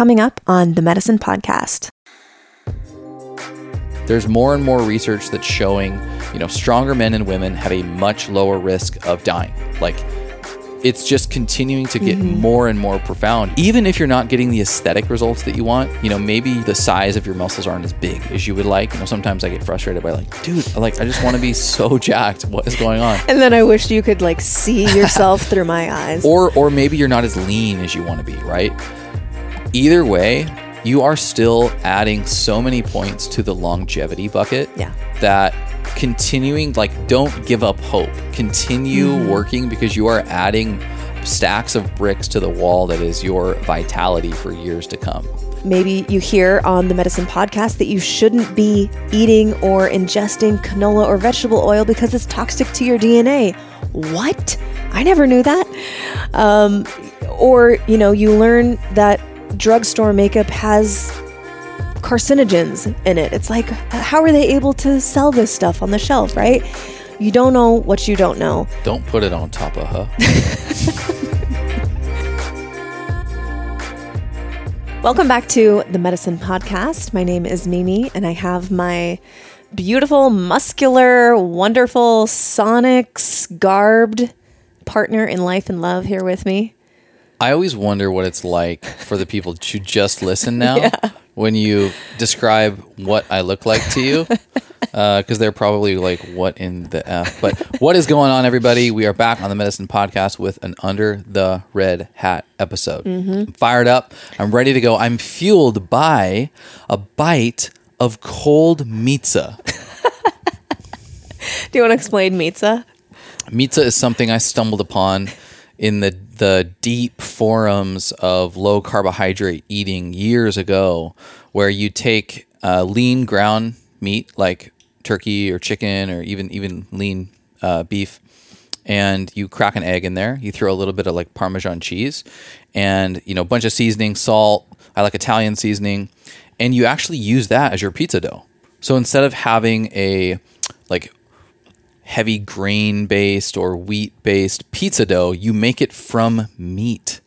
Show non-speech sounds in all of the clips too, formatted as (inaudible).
coming up on the Medicin Podcast. There's more and more research that's showing, you know, stronger men and women have a much lower risk of dying. Like it's just continuing to get mm-hmm. more and more profound. Even if you're not getting the aesthetic results that you want, you know, maybe the size of your muscles aren't as big as you would like. You know, sometimes I get frustrated by like, dude, like I just want to be (laughs) so jacked. What is going on? And then I wish you could like see (laughs) yourself through my eyes. Or or maybe you're not as lean as you want to be, right? Either way, you are still adding so many points to the longevity bucket Yeah. that continuing like don't give up hope continue Mm-hmm. working because you are adding stacks of bricks to the wall that is your vitality for years to come Maybe you hear on the Medicin Podcast that you shouldn't be eating or ingesting canola or vegetable oil because it's toxic to your DNA. What? I never knew that. Um, or, you know, you learn that drugstore makeup has carcinogens in it. It's like, how are they able to sell this stuff on the shelf, right? You don't know what you don't know. don't put it on top of her (laughs) Welcome back to the Medicin Podcast. My name is Mimi, and I have my beautiful, muscular, wonderful, Sonics garbed partner in life and love here with me. I always wonder what it's like for the people to just listen (laughs) now when you describe what i look like to you (laughs) uh, because they're probably like, "What in the f?" But what is going on, everybody? We are back on the Medicin Podcast with an Under the Red Hat episode. Mm-hmm. I'm fired up. I'm ready to go. I'm fueled by a bite of cold pizza. (laughs) Do you want to explain Meatza? Meatza is something I stumbled upon in the the deep forums of low carbohydrate eating years ago, where you take uh, lean ground meat like turkey or chicken or even even lean uh, beef, and you crack an egg in there. You throw a little bit of like Parmesan cheese, and you know a bunch of seasoning, salt. I like Italian seasoning, and you actually use that as your pizza dough. So instead of having a like heavy grain based or wheat based pizza dough, you make it from meat.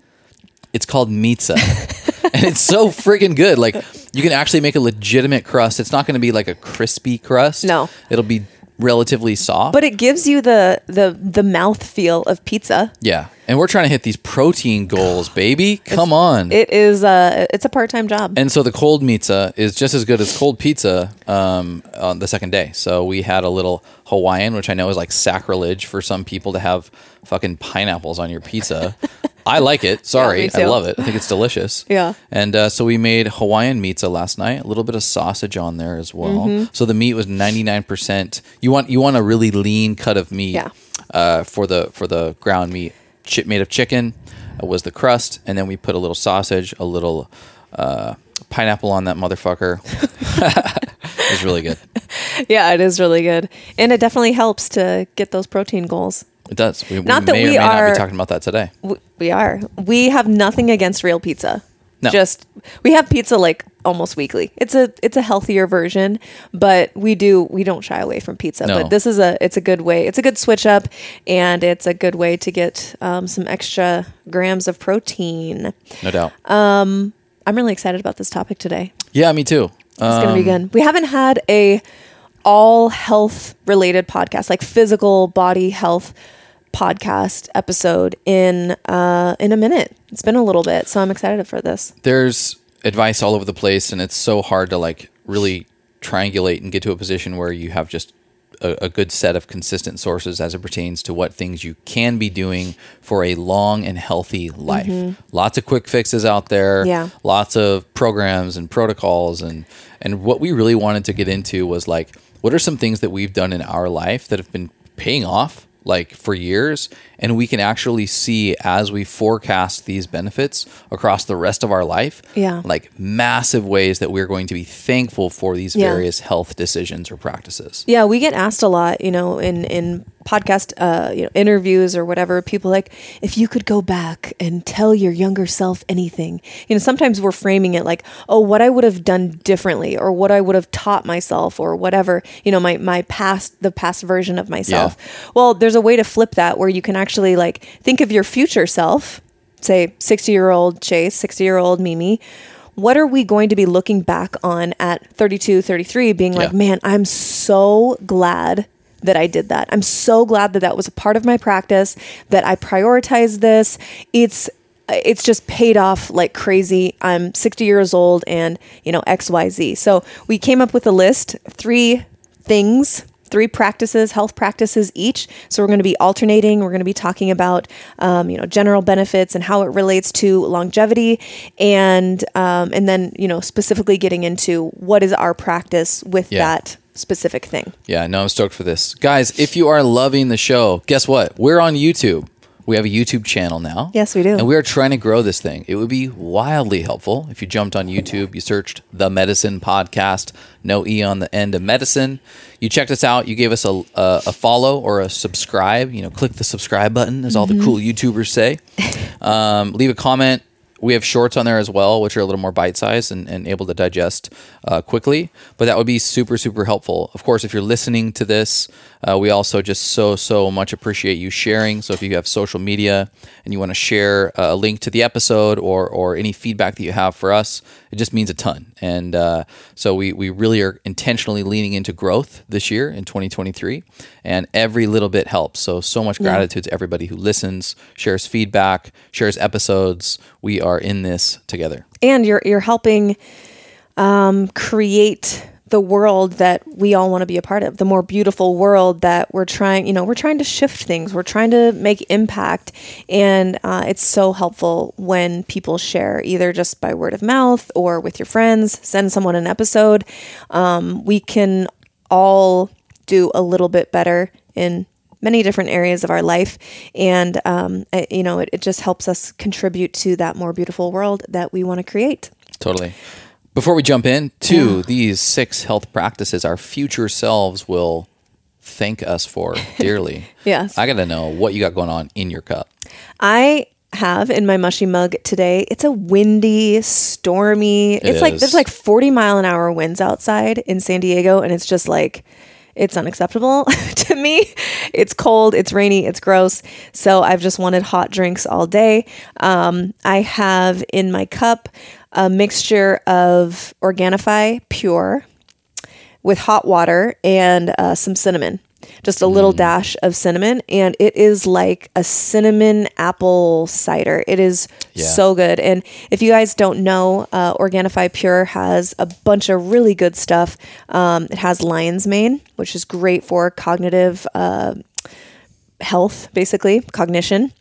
It's called meatza. (laughs) and it's so friggin' good. Like you can actually make a legitimate crust. It's not going to be like a crispy crust. No. It'll be relatively soft. But it gives you the the the mouth feel of pizza. yeah. And we're trying to hit these protein goals, baby. Come on. It is a it's a part time job. And so the cold pizza is just as good as cold pizza um, on the second day. So we had a little Hawaiian, which I know is like sacrilege for some people to have fucking pineapples on your pizza. I like it. Sorry, me I love it. I think it's delicious. (laughs) Yeah. And uh, so we made Hawaiian pizza last night. A little bit of sausage on there as well. Mm-hmm. So the meat was ninety nine percent. You want you want a really lean cut of meat. Yeah. Uh, for the for the ground meat, chip made of chicken uh, was the crust, and then we put a little sausage, a little uh, pineapple on that motherfucker. (laughs) (laughs) it was really good. yeah, it is really good, and it definitely helps to get those protein goals. It does. We, Not we that may we or may not are- be talking about that today. We are. We have nothing against real pizza. No. Just we have pizza like almost weekly. It's a it's a healthier version, but we do we don't shy away from pizza. No. But this is a it's a good way. It's a good switch up, and it's a good way to get um, some extra grams of protein. No doubt. Um, I'm really excited about this topic today. yeah, me too. It's gonna Um, be good. We haven't had a all health related podcast, like physical body health podcast episode in uh in a minute. It's been a little bit, so I'm excited for this. there's advice all over the place and it's so hard to like really triangulate and get to a position where you have just a, a good set of consistent sources as it pertains to what things you can be doing for a long and healthy life. Lots of quick fixes out there. Mm-hmm. Yeah. Lots of programs and protocols and and what we really wanted to get into was like what are some things that we've done in our life that have been paying off like for years and we can actually see as we forecast these benefits across the rest of our life Yeah. like massive ways that we're going to be thankful for these Yeah. various health decisions or practices Yeah, we get asked a lot, you know, in in podcast uh, you know, interviews or whatever. People like, if you could go back and tell your younger self anything, you know, sometimes we're framing it like, oh, what I would have done differently, or what I would have taught myself, or whatever, you know, my my past, the past version of myself. Well, there's a way to flip that where you can actually like think of your future self, say 60 year old Chase, 60 year old Mimi. what are we going to be looking back on at 32, 33, being like, Yeah. man, I'm so glad that I did that. I'm so glad that that was a part of my practice, that I prioritized this. It's it's just paid off like crazy. I'm 60 years old and, you know, XYZ. So, we came up with a list, three things three practices, health practices each. So we're going to be alternating. We're going to be talking about, um, you know, general benefits and how it relates to longevity, and um, and then you know specifically getting into what is our practice with Yeah. that specific thing. Yeah, no, I'm stoked for this. Guys, if you are loving the show, guess what? We're on YouTube. We have a YouTube channel now. Yes, we do. And we are trying to grow this thing. It would be wildly helpful if you jumped on YouTube, you searched the Medicin Podcast, no E on the end of medicine. You checked us out, you gave us a, a, a follow or a subscribe. You know, click the subscribe button, as all the cool YouTubers say. (laughs) Um, leave a comment. We have shorts on there as well, which are a little more bite sized and, and able to digest uh, quickly. But that would be super, super helpful. Of course, if you're listening to this, uh, we also just so, so much appreciate you sharing. So if you have social media and you want to share uh, a link to the episode or, or any feedback that you have for us, it just means a ton. And uh, so we, we really are intentionally leaning into growth this year in 2023. And every little bit helps. So, so much gratitude to everybody who listens, shares feedback, shares episodes. We are in this together. and you're you're helping um, create the world that we all want to be a part of the more beautiful world that we're trying you know we're trying to shift things we're trying to make impact. And uh, it's so helpful when people share either just by word of mouth or with your friends send someone an episode. Um, we can all do a little bit better in many different areas of our life. And um, it- you know it, it just helps us contribute to that more beautiful world that we want to create. Totally. Before we jump in to these six health practices, our future selves will thank us for (laughs) dearly. Yes. I got to know what you got going on in your cup. I have in my mushy mug today. It's a windy, stormy. it's like there's like 40 mile an hour winds outside in San Diego, and it's just like it's unacceptable (laughs) to me. It's cold, it's rainy, it's gross. So I've just wanted hot drinks all day. Um, I have in my cup a mixture of Organifi Pure with hot water and uh, some cinnamon. Just a little dash of cinnamon, and it is like a cinnamon apple cider. It is Yeah. so good. And if you guys don't know, uh, Organifi Pure has a bunch of really good stuff. Um, it has lion's mane, which is great for cognitive uh, health, basically, cognition.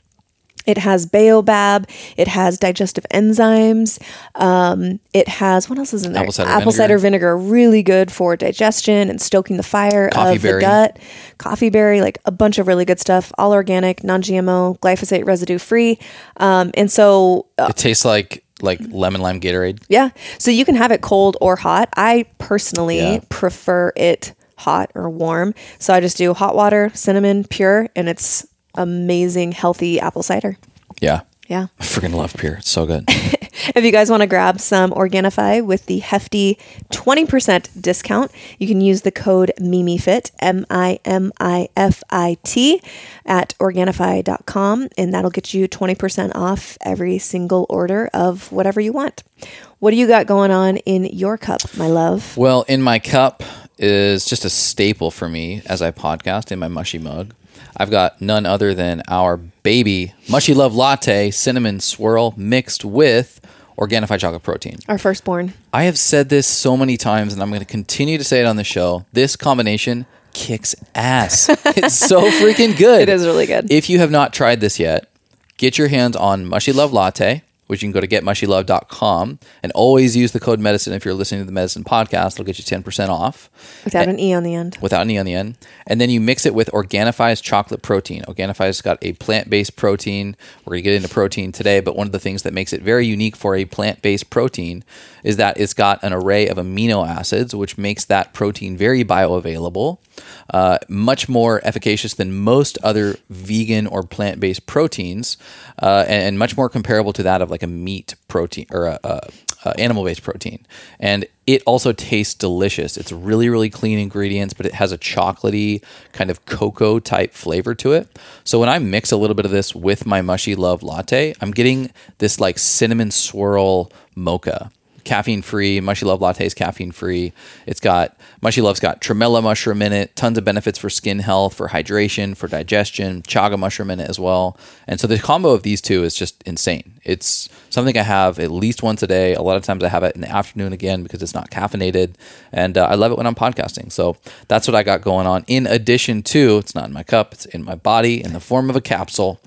It has baobab. It has digestive enzymes. Um, it has what else is in there? Apple cider Apple vinegar. cider vinegar, really good for digestion and stoking the fire Coffee of berry. the gut. Coffee berry, like a bunch of really good stuff. All organic, non-GMO, glyphosate residue free. Um, and so uh, It tastes like like lemon lime Gatorade. yeah. So you can have it cold or hot. I personally Yeah. prefer it hot or warm. So I just do hot water, cinnamon, pure, and it's amazing, healthy apple cider. Yeah. Yeah. I freaking love beer. It's so good. (laughs) If you guys want to grab some Organifi with the hefty 20% discount, you can use the code MIMIFIT, M I M I F I T, at Organifi.com, and that'll get you 20% off every single order of whatever you want. What do you got going on in your cup, my love? well, in my cup is just a staple for me as I podcast in my mushy mug. I've got none other than our baby mushy love latte cinnamon swirl mixed with Organifi chocolate protein. Our firstborn. I have said this so many times, and I'm going to continue to say it on the show. This combination kicks ass. (laughs) it's so freaking good. It is really good. If you have not tried this yet, get your hands on Mushy Love Latte, which you can go to getmushylove.com and always use the code medicine if you're listening to the medicine podcast. It'll get you 10% off Without an E on the end. without an E on the end. And then you mix it with Organifi's chocolate protein. Organifi's got a plant based protein. We're going to get into protein today, but one of the things that makes it very unique for a plant based protein is that it's got an array of amino acids, which makes that protein very bioavailable, uh, much more efficacious than most other vegan or plant based proteins, uh, and, and much more comparable to that of like a meat protein or a, a, a animal based protein. And it also tastes delicious. It's really, really clean ingredients, but it has a chocolatey kind of cocoa type flavor to it. So when I mix a little bit of this with my mushy love latte, I'm getting this like cinnamon swirl mocha caffeine free. Mushy Love latte is caffeine free. It's got Mushy Love's got tremella mushroom in it. Tons of benefits for skin health, for hydration, for digestion. Chaga mushroom in it as well. And so the combo of these two is just insane. It's something I have at least once a day. A lot of times I have it in the afternoon again because it's not caffeinated, and uh, I love it when I'm podcasting. So that's what I got going on. In addition to, it's not in my cup; it's in my body in the form of a capsule,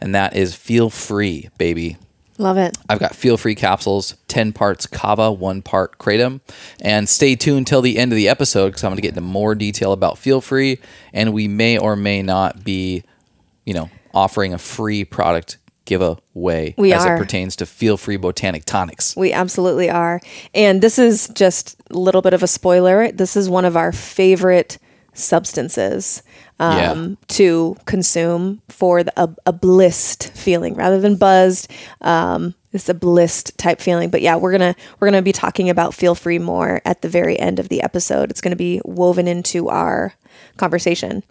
and that is Feel Free, baby. Love it. I've got feel free capsules, 10 parts kava, one part kratom. And stay tuned till the end of the episode because I'm going to get into more detail about feel free. And we may or may not be, you know, offering a free product giveaway We as are. it pertains to feel free botanic tonics. We absolutely are. And this is just a little bit of a spoiler. This is one of our favorite substances um, Yeah. to consume for the, a, a blissed feeling rather than buzzed. Um, it's a blissed type feeling. But yeah, we're gonna we're gonna be talking about feel free more at the very end of the episode. It's gonna be woven into our conversation.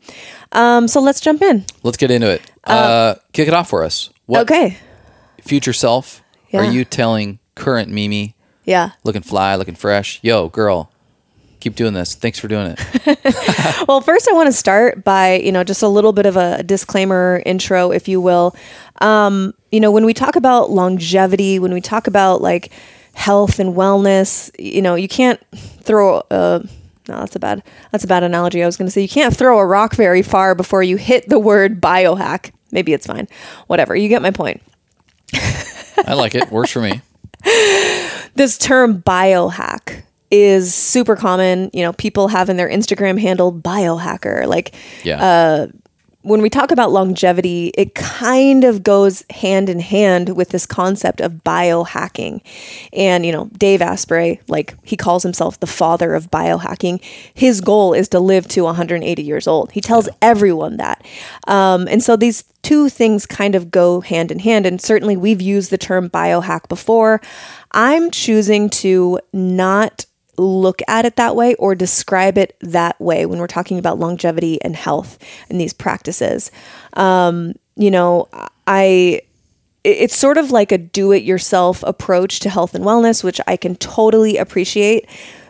Um, so let's jump in. Let's get into it. Uh, kick it off for us. What Okay. future self are you telling current Mimi, Yeah. looking fly, looking fresh? Yo, girl, keep doing this. Thanks for doing it. (laughs) Well, first, I want to start by, you know, just a little bit of a disclaimer intro, if you will. Um, you know, when we talk about longevity, when we talk about like health and wellness, you know, you can't throw a no, that's a bad that's a bad analogy. I was going to say you can't throw a rock very far before you hit the word biohack. Maybe it's fine. Whatever. You get my point. I like it. Works for me. (laughs) this term biohack is super common. You know, people have in their Instagram handle biohacker. Like Yeah. when we talk about longevity, it kind of goes hand in hand with this concept of biohacking. And, you know, Dave Asprey, like he calls himself the father of biohacking. His goal is to live to 180 years old. He tells everyone that. Um, and so these two things kind of go hand in hand. And certainly we've used the term biohack before. I'm choosing to not look at it that way or describe it that way when we're talking about longevity and health and these practices. Um, you know, I it's sort of like a do-it-yourself approach to health and wellness, which I can totally appreciate.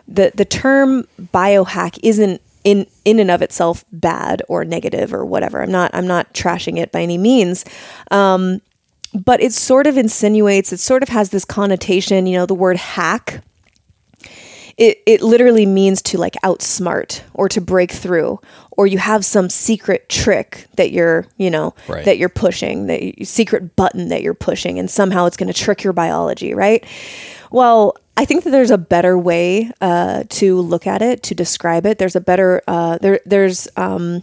the The term biohack isn't in in and of itself bad or negative or whatever. I'm not I'm not trashing it by any means Um, but it sort of insinuates, it sort of has this connotation, you know, the word hack. It, it literally means to like outsmart or to break through, or you have some secret trick that you're, you know, Right. that you're pushing, that you, secret button that you're pushing, and somehow it's going to trick your biology, right? Well, I think that there's a better way uh, to look at it, to describe it. There's a better, uh, there, there's um,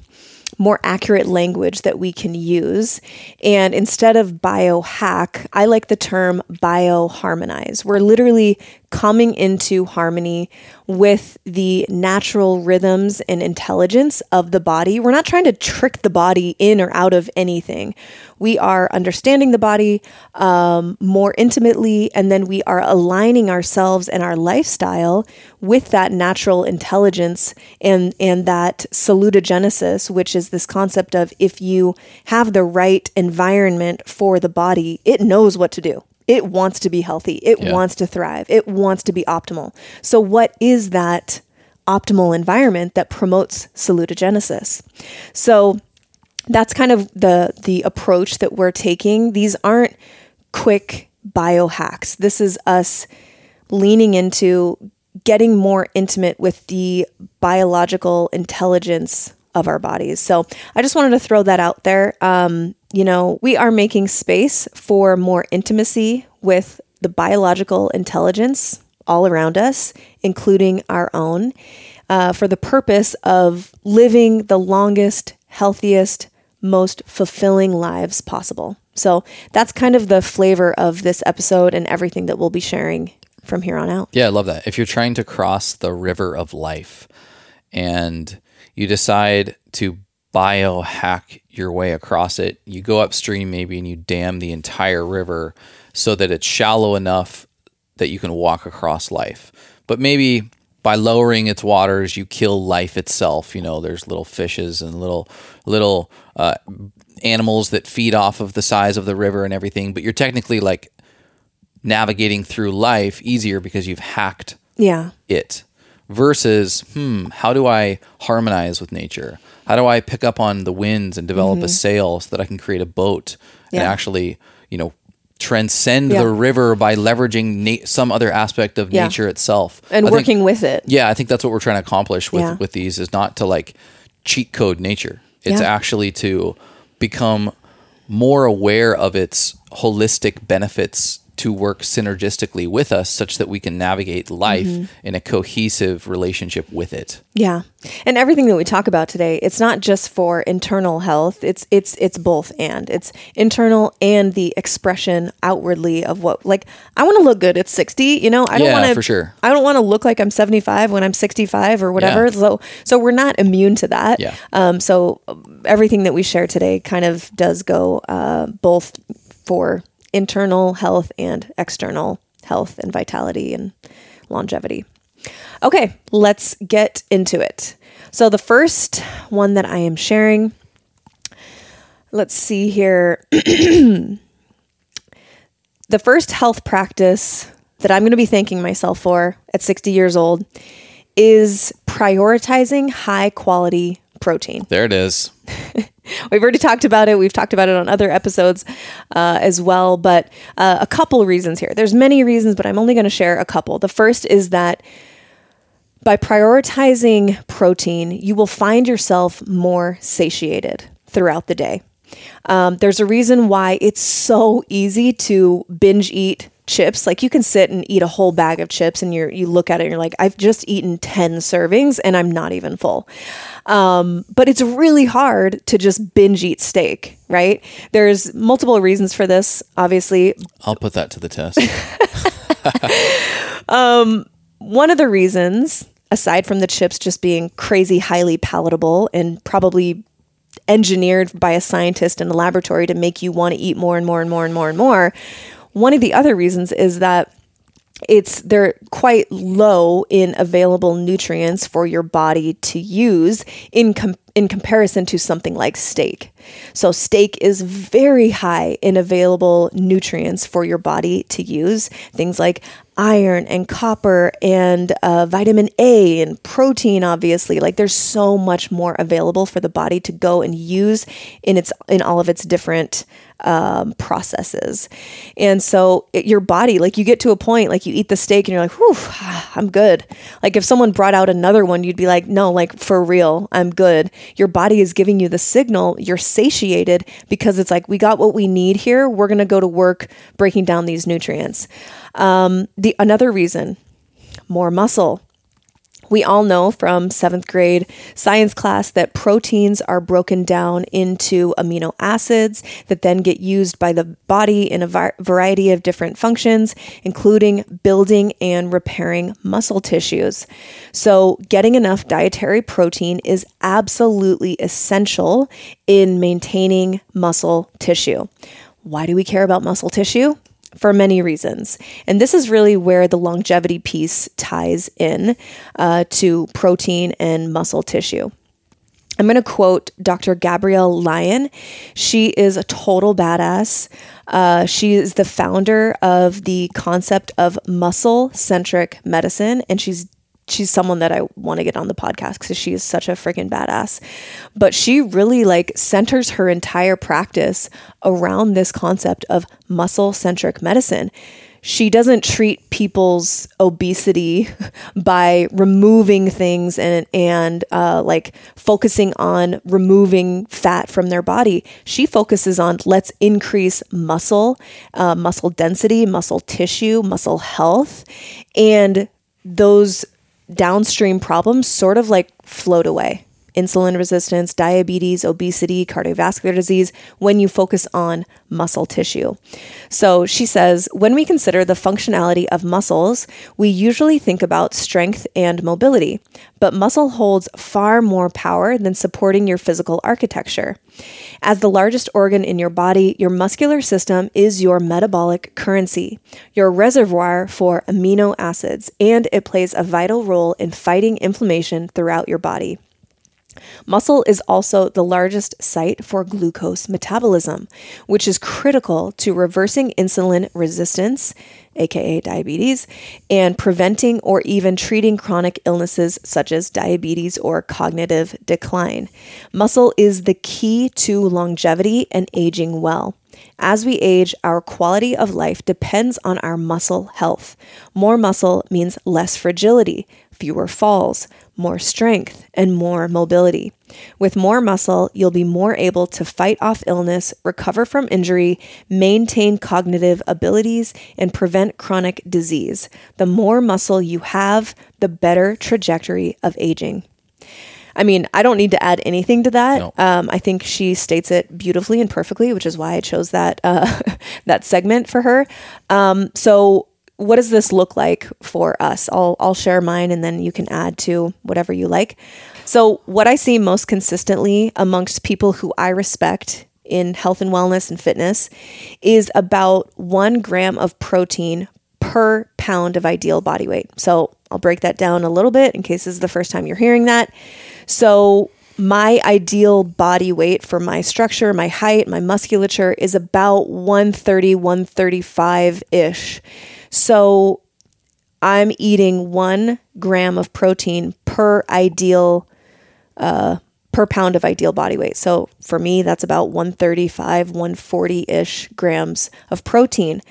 more accurate language that we can use. And instead of biohack, I like the term bioharmonize. We're literally coming into harmony with the natural rhythms and intelligence of the body. We're not trying to trick the body in or out of anything. We are understanding the body um, more intimately, and then we are aligning ourselves and our lifestyle with that natural intelligence and and that salutogenesis, which is this concept of if you have the right environment for the body, it knows what to do. It wants to be healthy. It Yeah. wants to thrive. It wants to be optimal. So, what is that optimal environment that promotes salutogenesis? So, that's kind of the the approach that we're taking. These aren't quick biohacks. This is us leaning into getting more intimate with the biological intelligence of our bodies. So I just wanted to throw that out there. Um, you know, we are making space for more intimacy with the biological intelligence all around us, including our own, uh, for the purpose of living the longest, healthiest, most fulfilling lives possible. So that's kind of the flavor of this episode and everything that we'll be sharing from here on out. Yeah, I love that. If you're trying to cross the river of life and you decide to biohack your way across it, you go upstream maybe and you dam the entire river so that it's shallow enough that you can walk across life. But maybe by lowering its waters, you kill life itself. You know, there's little fishes and little little uh, animals that feed off of the size of the river and everything. But you're technically like navigating through life easier because you've hacked Yeah. it versus hmm how do i harmonize with nature how do i pick up on the winds and develop a sail so that i can create a boat and Mm-hmm. Actually you know transcend Yeah. the river by leveraging na- some other aspect of Yeah. nature itself And I think- working with it. yeah i think that's what we're trying to accomplish with Yeah. with these is not to like cheat code nature it's Yeah. actually to become more aware of its holistic benefits to work synergistically with us such that we can navigate life Mm-hmm. in a cohesive relationship with it. Yeah. And everything that we talk about today, it's not just for internal health. It's it's it's both and. It's internal and the expression outwardly of what like I want to look good at 60, you know? I don't Yeah, want to sure. I don't want to look like I'm 75 when I'm 65 or whatever. Yeah. So so we're not immune to that. Yeah. Um so everything that we share today kind of does go uh both for internal health and external health and vitality and longevity. Okay, let's get into it. So, the first one that I am sharing, let's see here. (clears throat) the first health practice that I'm going to be thanking myself for at 60 years old is prioritizing high quality protein. There it is. We've already talked about it. We've talked about it on other episodes uh, as well. But uh, a couple reasons here. There's many reasons, but I'm only going to share a couple. The first is that by prioritizing protein, you will find yourself more satiated throughout the day. Um, there's a reason why it's so easy to binge eat chips. Like you can sit and eat a whole bag of chips, and you're you look at it and you're like, I've just eaten ten servings, and I'm not even full. Um, but it's really hard to just binge eat steak, right? There's multiple reasons for this. Obviously, I'll put that to the test. (laughs) one of the reasons, aside from the chips just being crazy highly palatable and probably engineered by a scientist in the laboratory to make you want to eat more and more and more and more and more, one of the other reasons is that it's they're quite low in available nutrients for your body to use in com- in comparison to something like steak. So steak is very high in available nutrients for your body to use. Things like iron and copper and uh, vitamin A and protein. Obviously, like there's so much more available for the body to go and use in its in all of its different um, processes. And so it, your body, like you get to a point, like you eat the steak and you're like, whew, (sighs) I'm good. Like if someone brought out another one, you'd be like, no, like for real, I'm good. Your body is giving you the signal you're satiated because it's like, we got what we need here. We're going to go to work breaking down these nutrients. Um, the another reason, more muscle. We all know from seventh grade science class that proteins are broken down into amino acids that then get used by the body in a variety of different functions, including building and repairing muscle tissues. So, getting enough dietary protein is absolutely essential in maintaining muscle tissue. Why do we care about muscle tissue? For many reasons. And this is really where the longevity piece ties in uh, to protein and muscle tissue. I'm going to quote Dr. Gabrielle Lyon. She is a total badass. Uh, she is the founder of the concept of muscle centric medicine, and she's she's someone that I want to get on the podcast because she is such a freaking badass. But she really like centers her entire practice around this concept of muscle centric medicine. She doesn't treat people's obesity (laughs) by removing things and and uh, like focusing on removing fat from their body. She focuses on let's increase muscle, uh, muscle density, muscle tissue, muscle health, and those downstream problems sort of like float away. Insulin resistance, diabetes, obesity, cardiovascular disease, when you focus on muscle tissue. So she says, when we consider the functionality of muscles, we usually think about strength and mobility, but muscle holds far more power than supporting your physical architecture. As the largest organ in your body, your muscular system is your metabolic currency, your reservoir for amino acids, and it plays a vital role in fighting inflammation throughout your body. Muscle is also the largest site for glucose metabolism, which is critical to reversing insulin resistance, aka diabetes, and preventing or even treating chronic illnesses such as diabetes or cognitive decline. Muscle is the key to longevity and aging well. As we age, our quality of life depends on our muscle health. More muscle means less fragility, fewer falls, more strength, and more mobility. With more muscle, you'll be more able to fight off illness, recover from injury, maintain cognitive abilities, and prevent chronic disease. The more muscle you have, the better trajectory of aging. I mean, I don't need to add anything to that. No. Um, I think she states it beautifully and perfectly, which is why I chose that uh, (laughs) that segment for her. Um, so, what does this look like for us? I'll I'll share mine, and then you can add to whatever you like. So, what I see most consistently amongst people who I respect in health and wellness and fitness is about one gram of protein per pound of ideal body weight. So, I'll break that down a little bit in case this is the first time you're hearing that. So, my ideal body weight for my structure, my height, my musculature is about 130, 135 ish. So, I'm eating one gram of protein per ideal uh, per pound of ideal body weight. So for me, that's about 135, 140 ish grams of protein.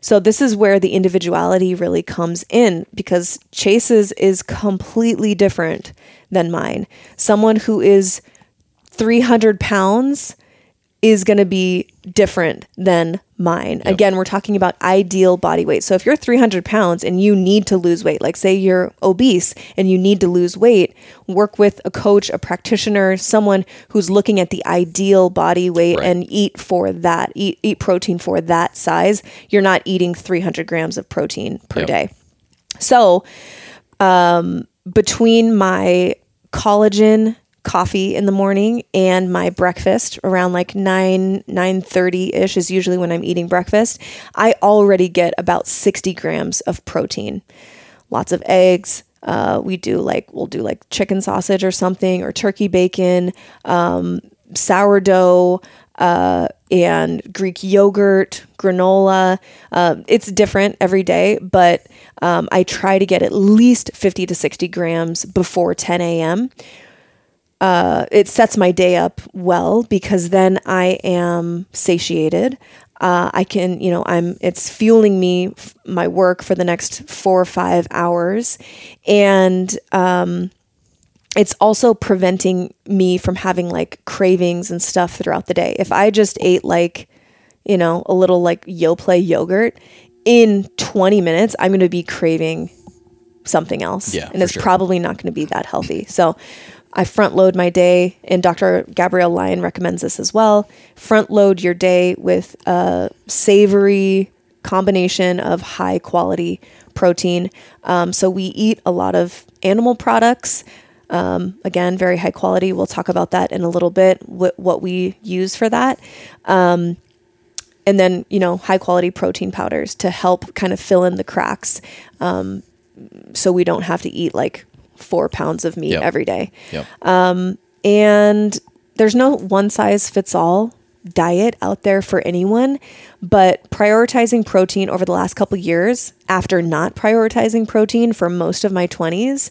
So this is where the individuality really comes in because Chase's is completely different than mine. Someone who is 300 pounds is going to be different than mine. Again, we're talking about ideal body weight. So if you're 300 pounds and you need to lose weight, like say you're obese and you need to lose weight, work with a coach, a practitioner, someone who's looking at the ideal body weight Right. and eat for that, eat, eat protein for that size. You're not eating 300 grams of protein per Yep. day. So, um, between my collagen coffee in the morning and my breakfast around like 9 9:30 ish is usually when I'm eating breakfast I already get about 60 grams of protein. Lots of eggs uh, we do like we'll do like chicken sausage or something or turkey bacon um, sourdough uh, and Greek yogurt, granola. Uh, it's different every day, but um, I try to get at least 50 to 60 grams before 10 a.m. Uh, it sets my day up well because then I am satiated. Uh, I can, you know, I'm. It's fueling me, f- my work for the next four or five hours, and um, it's also preventing me from having like cravings and stuff throughout the day. If I just ate like, you know, a little like Yoplait yogurt in 20 minutes, I'm going to be craving something else. Yeah, and it's sure. probably not going to be that healthy. So I front load my day, and Dr. Gabrielle Lyon recommends this as well. Front load your day with a savory combination of high quality protein. Um, so we eat a lot of animal products. Um, again, very high quality. We'll talk about that in a little bit, wh- what we use for that. Um, and then, you know, high quality protein powders to help kind of fill in the cracks um, so we don't have to eat like four pounds of meat Yep. every day. Yep. And there's no one size fits all diet out there for anyone, but prioritizing protein over the last couple years, after not prioritizing protein for most of my 20s,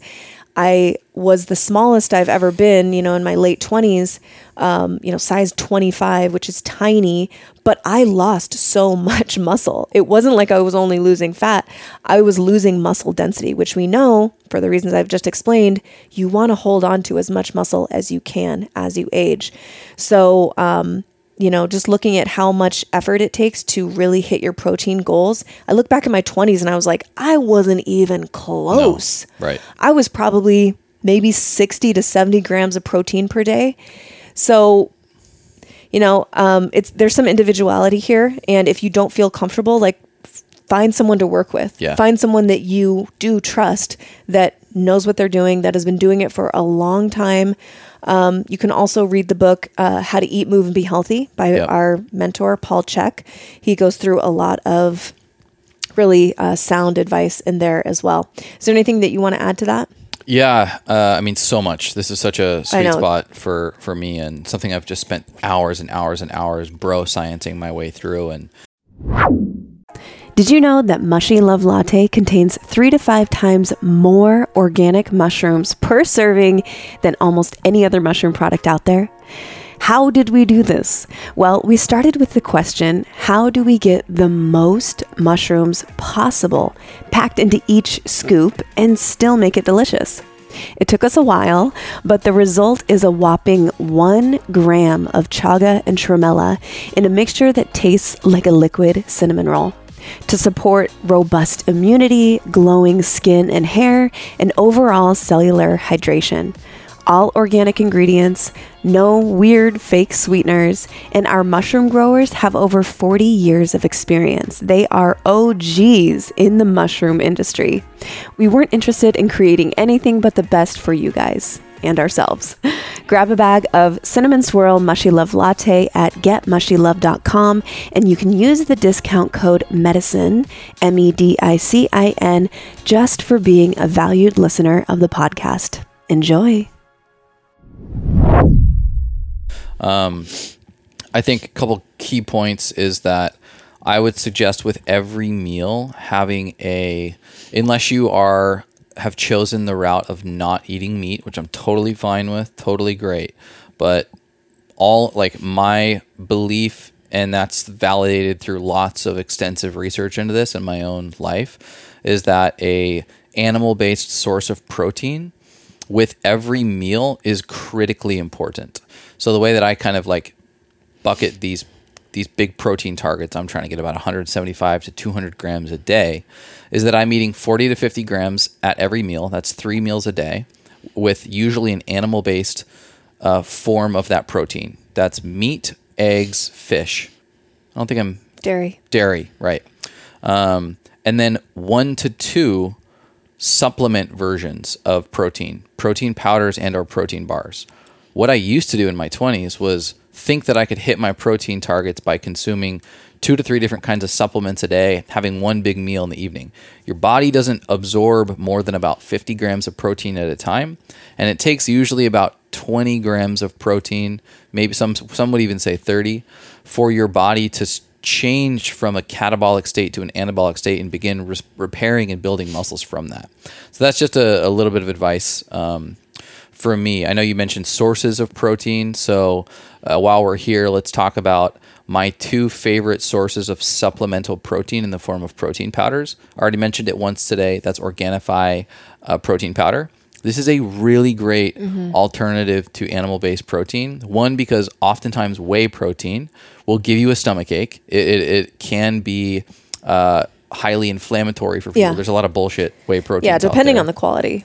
I was the smallest I've ever been, you know, in my late 20s, um, you know, size 25, which is tiny, but I lost so (laughs) much muscle. It wasn't like I was only losing fat, I was losing muscle density, which we know for the reasons I've just explained, you want to hold on to as much muscle as you can as you age. So, um, you know, just looking at how much effort it takes to really hit your protein goals. I look back at my 20s and I was like, I wasn't even close. right. I was probably maybe 60 to 70 grams of protein per day. So, you know, um, it's there's some individuality here, and if you don't feel comfortable, like find someone to work with. Yeah. Find someone that you do trust that knows what they're doing, that has been doing it for a long time. Um, you can also read the book uh, "How to Eat, Move, and Be Healthy" by Yep. our mentor Paul Chek. He goes through a lot of really uh, sound advice in there as well. Is there anything that you want to add to that? Yeah, uh, I mean, so much. This is such a sweet spot for for me, and something I've just spent hours and hours and hours bro sciencing my way through. And Did you know that Mushy Love Latte contains three to five times more organic mushrooms per serving than almost any other mushroom product out there? How did we do this? Well, we started with the question how do we get the most mushrooms possible packed into each scoop and still make it delicious? It took us a while, but the result is a whopping one gram of chaga and tremella in a mixture that tastes like a liquid cinnamon roll. To support robust immunity, glowing skin and hair, and overall cellular hydration. All organic ingredients, no weird fake sweeteners, and our mushroom growers have over 40 years of experience. They are OGs in the mushroom industry. We weren't interested in creating anything but the best for you guys and ourselves. Grab a bag of cinnamon swirl mushy love latte at getmushylove.com and you can use the discount code medicine M E D I C I N just for being a valued listener of the podcast. Enjoy. Um, I think a couple key points is that I would suggest with every meal having a, unless you are have chosen the route of not eating meat, which I'm totally fine with, totally great, but all like my belief and that's validated through lots of extensive research into this in my own life is that a animal based source of protein with every meal is critically important. So the way that I kind of like bucket these these big protein targets, I'm trying to get about 175 to 200 grams a day, is that I'm eating 40 to 50 grams at every meal. That's three meals a day, with usually an animal based uh, form of that protein. That's meat, eggs, fish. I don't think I'm Dairy. dairy, right? Um, and then one to two supplement versions of protein, protein powders and or protein bars. What I used to do in my 20s was think that I could hit my protein targets by consuming two to three different kinds of supplements a day, having one big meal in the evening. Your body doesn't absorb more than about 50 grams of protein at a time, and it takes usually about 20 grams of protein, maybe some some would even say 30, for your body to change from a catabolic state to an anabolic state and begin res- repairing and building muscles from that. So that's just a, a little bit of advice um, for me. I know you mentioned sources of protein. So uh, while we're here, let's talk about my two favorite sources of supplemental protein in the form of protein powders. I already mentioned it once today. That's Organifi uh, protein powder. This is a really great alternative to animal based protein. One, because oftentimes whey protein will give you a stomach ache. It, it, it can be uh, highly inflammatory for people. Yeah. There's a lot of bullshit whey protein. Yeah, depending on the quality.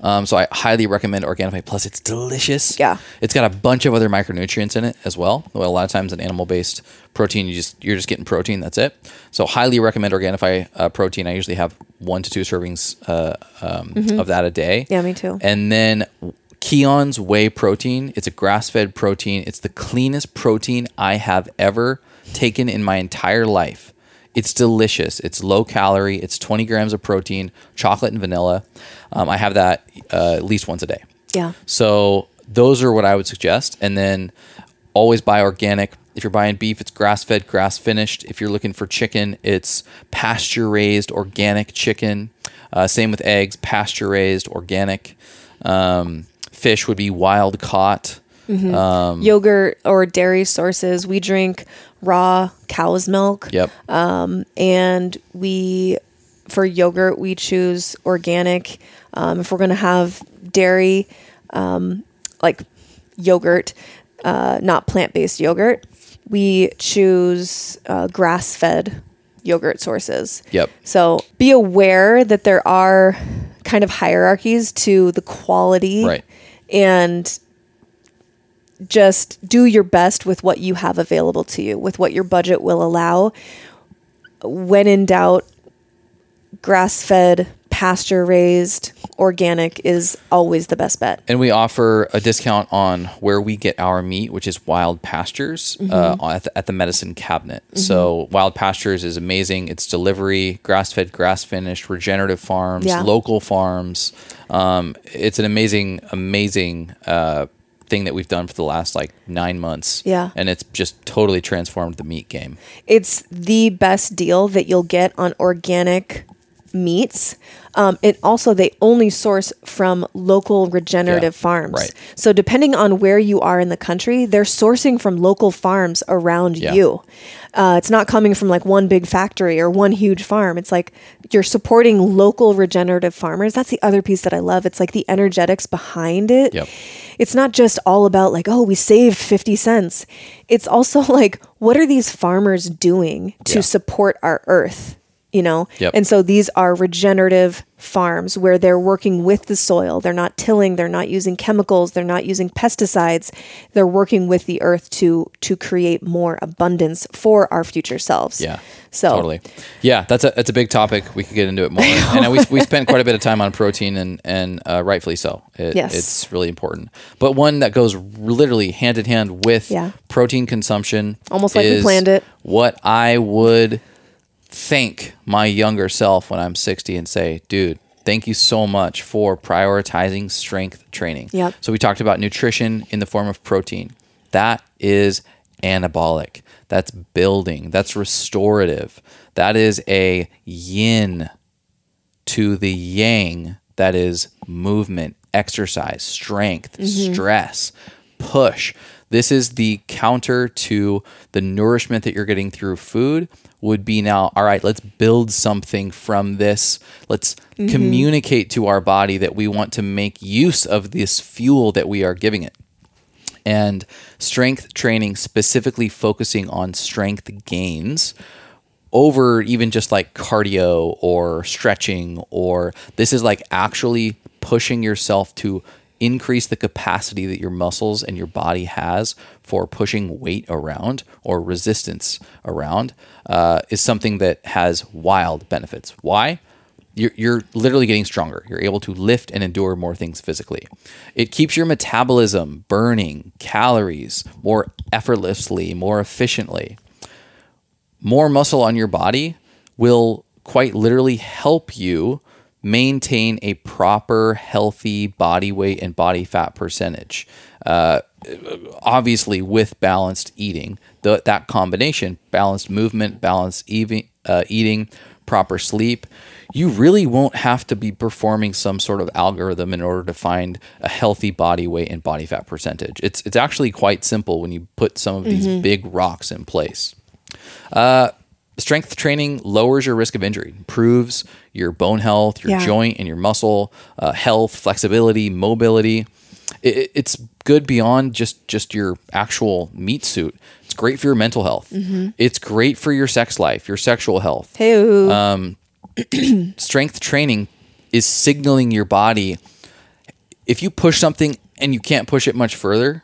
Um, so I highly recommend Organifi. Plus, it's delicious. Yeah. it's got a bunch of other micronutrients in it as well. Well, a lot of times an animal-based protein, you just you're just getting protein. That's it. So highly recommend Organifi uh, protein. I usually have one to two servings uh, um, of that a day. Mm-hmm. Yeah, me too. And then Kion's whey protein. It's a grass-fed protein. It's the cleanest protein I have ever taken in my entire life. It's delicious. It's low calorie. It's 20 grams of protein, chocolate and vanilla. Um, I have that uh, at least once a day. Yeah. So those are what I would suggest. And then always buy organic. If you're buying beef, it's grass fed, grass finished. If you're looking for chicken, it's pasture raised, organic chicken. Uh, same with eggs, pasture raised, organic. Um, fish would be wild caught. Um, Yogurt or dairy sources. We drink raw cow's milk. Yep. and we for yogurt we choose organic um, if we're going to have dairy um, like yogurt uh, not plant-based yogurt we choose uh, grass-fed yogurt sources Yep. so be aware that there are kind of hierarchies to the quality Right. and just do your best with what you have available to you, with what your budget will allow. When in doubt, grass fed pasture raised, organic is always the best bet. And we offer a discount on where we get our meat, which is Wild Pastures uh, at, the, at the Medicin Cabinet. So Wild Pastures is amazing. It's delivery, grass fed, grass finished, regenerative farms, Yeah. local farms. Um, it's an amazing, amazing uh, thing that we've done for the last like nine months. Yeah. And it's just totally transformed the meat game. It's the best deal that you'll get on organic meats. Um, it also they only source from local regenerative Yeah, farms. right. So depending on where you are in the country, they're sourcing from local farms around Yeah. you. Uh, it's not coming from like one big factory or one huge farm. It's like you're supporting local regenerative farmers. That's the other piece that I love. It's like the energetics behind it. Yep. It's not just all about like, oh, we saved 50 cents. It's also (laughs) like, what are these farmers doing to Yeah. support our earth? You know? Yep. And so these are regenerative farms where they're working with the soil. They're not tilling, they're not using chemicals, they're not using pesticides. They're working with the earth to to create more abundance for our future selves. Yeah. So totally. Yeah, that's a that's a big topic. We could get into it more. (laughs) and we we spent quite a bit of time on protein and and uh, rightfully so. It, Yes. it's really important. But one that goes literally hand in hand with Yeah. protein consumption, Almost like we planned it. What I would thank my younger self when I'm 60 and say, dude. Thank you so much for prioritizing strength training. Yep. So we talked about nutrition in the form of protein. That is anabolic. That's building. That's restorative. That is a yin to the yang that is movement, exercise, strength, mm-hmm. stress, push. This is the counter to the nourishment that you're getting through food would be now, all right, let's build something from this. Let's mm-hmm. communicate to our body that we want to make use of this fuel that we are giving it and strength training specifically focusing on strength gains over even just like cardio or stretching or this is like actually pushing yourself to increase the capacity that your muscles and your body has for pushing weight around or resistance around uh, is something that has wild benefits why you're, you're literally getting stronger. You're able to lift and endure more things physically. It keeps your metabolism burning calories more effortlessly, more efficiently. More muscle on your body will quite literally help you maintain a proper, healthy body weight and body fat percentage. Uh, obviously, with balanced eating, the, that combination balanced movement, balanced eating, uh, eating, proper sleep you really won't have to be performing some sort of algorithm in order to find a healthy body weight and body fat percentage. It's it's actually quite simple when you put some of these big rocks in place. Uh, strength training lowers your risk of injury, improves your bone health, your Yeah. joint and your muscle uh, health, flexibility, mobility. It, it- it's good beyond just just your actual meat suit. It's great for your mental health. It's great for your sex life, your sexual health Hey, (clears throat) strength training is signaling your body if you push something and you can't push it much further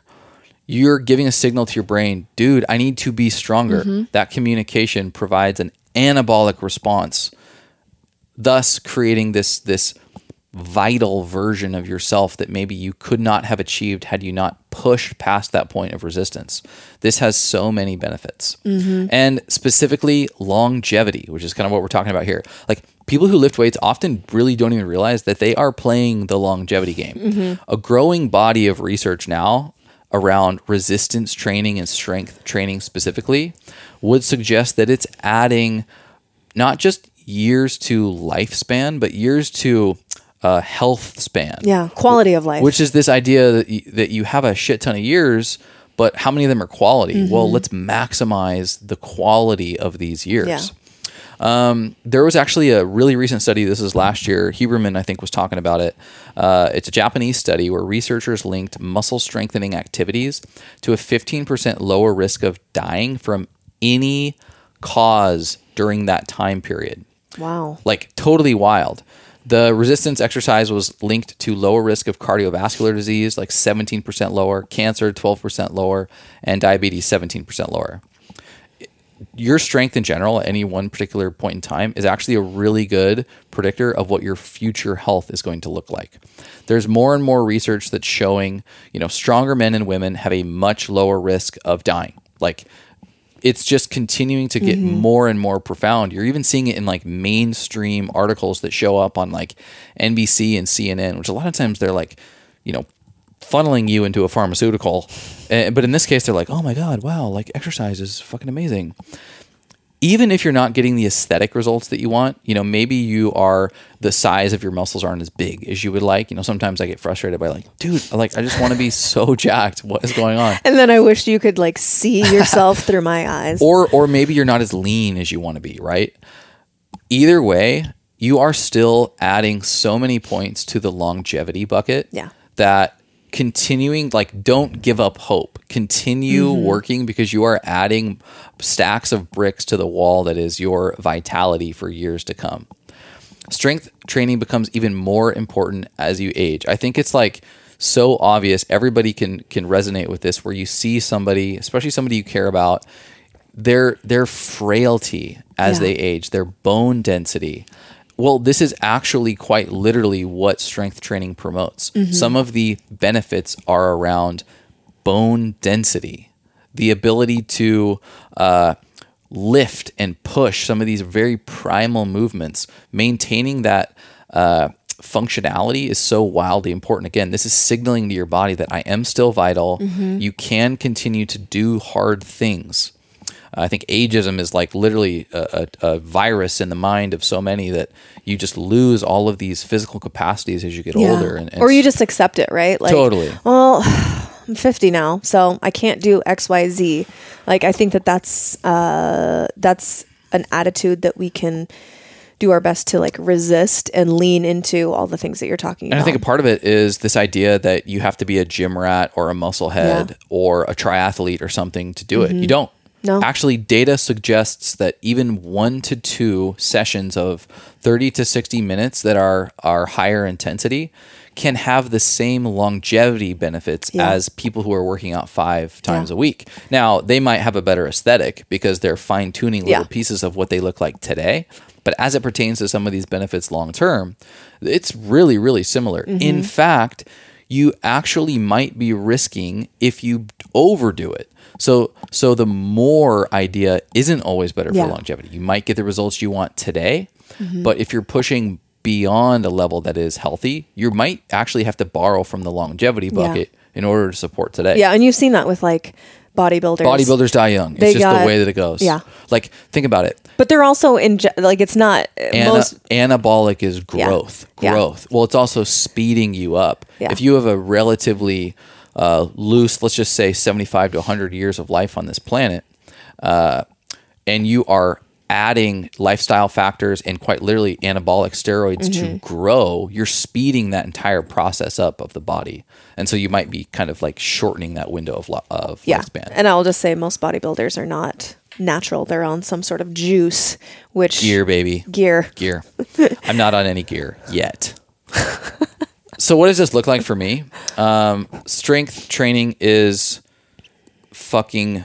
you're giving a signal to your brain dude i need to be stronger mm-hmm. that communication provides an anabolic response thus creating this this vital version of yourself that maybe you could not have achieved had you not pushed past that point of resistance. This has so many benefits. Mm-hmm. And specifically longevity, which is kind of what we're talking about here. Like people who lift weights often really don't even realize that they are playing the longevity game. Mm-hmm. A growing body of research now around resistance training and strength training specifically would suggest that it's adding not just years to lifespan, but years to uh, health span. yeah, quality of life. Which is this idea that you, that you have a shit ton of years, but how many of them are quality? Mm-hmm. Well, let's maximize the quality of these years. Yeah. Um, there was actually a really recent study. This is last year. Huberman, I think, was talking about it. Uh, it's a Japanese study where researchers linked muscle strengthening activities to a 15% lower risk of dying from any cause during that time period wow. like totally wild. The resistance exercise was linked to lower risk of cardiovascular disease, like 17% lower, cancer 12% lower, and diabetes 17% lower. Your strength in general at any one particular point in time is actually a really good predictor of what your future health is going to look like. There's more and more research that's showing, you know, stronger men and women have a much lower risk of dying. Like it's just continuing to get mm-hmm. more and more profound. You're even seeing it in like mainstream articles that show up on like NBC and CNN, which a lot of times they're like, you know, funneling you into a pharmaceutical. Uh, but in this case, they're like, oh my God, wow, like exercise is fucking amazing. Even if you're not getting the aesthetic results that you want, you know, maybe you are the size of your muscles aren't as big as you would like. You know, sometimes I get frustrated by like, dude, like I just want to be so (laughs) jacked. What is going on? And then I wish you could like see (laughs) yourself through my eyes. or or maybe you're not as lean as you want to be, right? Either way, you are still adding so many points to the longevity bucket Yeah. that continuing like don't give up hope. Continue Mm-hmm. working because you are adding stacks of bricks to the wall that is your vitality for years to come. Strength training becomes even more important as you age. I think it's like so obvious everybody can can resonate with this where you see somebody, especially somebody you care about, their their frailty as Yeah. they age, their bone density. Well, this is actually quite literally what strength training promotes. Some of the benefits are around bone density, the ability to uh, lift and push some of these very primal movements, maintaining that uh, functionality is so wildly important. Again, this is signaling to your body that I am still vital. You can continue to do hard things. I think ageism is like literally a, a, a virus in the mind of so many that you just lose all of these physical capacities as you get Yeah. older. And, and or you just accept it, right? Like, Totally. Well, (sighs) I'm 50 now, so I can't do X, Y, Z. Like, I think that that's uh, that's an attitude that we can do our best to like resist and lean into all the things that you're talking And about. I think a part of it is this idea that you have to be a gym rat or a muscle head Yeah. Mm-hmm. or a triathlete or something to do it. You don't. No. Actually, data suggests that even one to two sessions of 30 to 60 minutes that are, are higher intensity can have the same longevity benefits Yeah. as people who are working out five times Yeah. a week. Now, they might have a better aesthetic because they're fine tuning little Yeah. pieces of what they look like today. But as it pertains to some of these benefits long term, it's really, really similar. Mm-hmm. In fact, you actually might be risking if you overdo it. So, so the more idea isn't always better Yeah. for longevity. You might get the results you want today, but if you're pushing beyond a level that is healthy, you might actually have to borrow from the longevity bucket in order to support today. yeah, and you've seen that with like bodybuilders. Bodybuilders die young. It's just got- the way that it goes. yeah. Like think about it. but they're also in like it's not Ana- most. anabolic is growth. Yeah. Growth. Well, it's also speeding you up. Yeah. If you have a relatively uh, loose, let's just say 75 to 100 years of life on this planet, uh, and you are adding lifestyle factors and quite literally anabolic steroids Mm-hmm. to grow, you're speeding that entire process up of the body. And so you might be kind of like shortening that window of, lo- of Yeah, lifespan. and I'll just say most bodybuilders are not natural. They're on some sort of juice, which Gear, baby. gear. gear. (laughs) I'm not on any gear yet. (laughs) so what does this look like for me? Um, strength training is fucking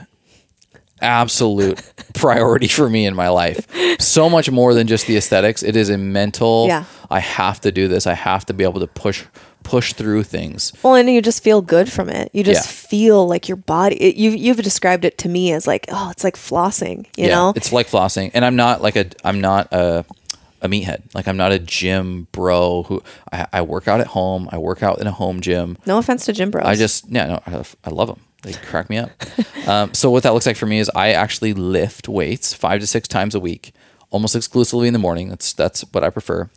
absolute (laughs) priority for me in my life. So much more than just the aesthetics. It is a mental. Yeah. I have to do this. I have to be able to push push through things. Well, and you just feel good from it. You just Yeah. feel like your body. It, you've you've described it to me as like, oh, it's like flossing. You know? it's like flossing, and I'm not like a I'm not a a meathead. Like I'm not a gym bro who I, I work out at home. I work out in a home gym. no offense to gym bros. I just yeah no I, I love them. They crack me up. (laughs) um, so what that looks like for me is I actually lift weights five to six times a week, almost exclusively in the morning. That's that's what I prefer.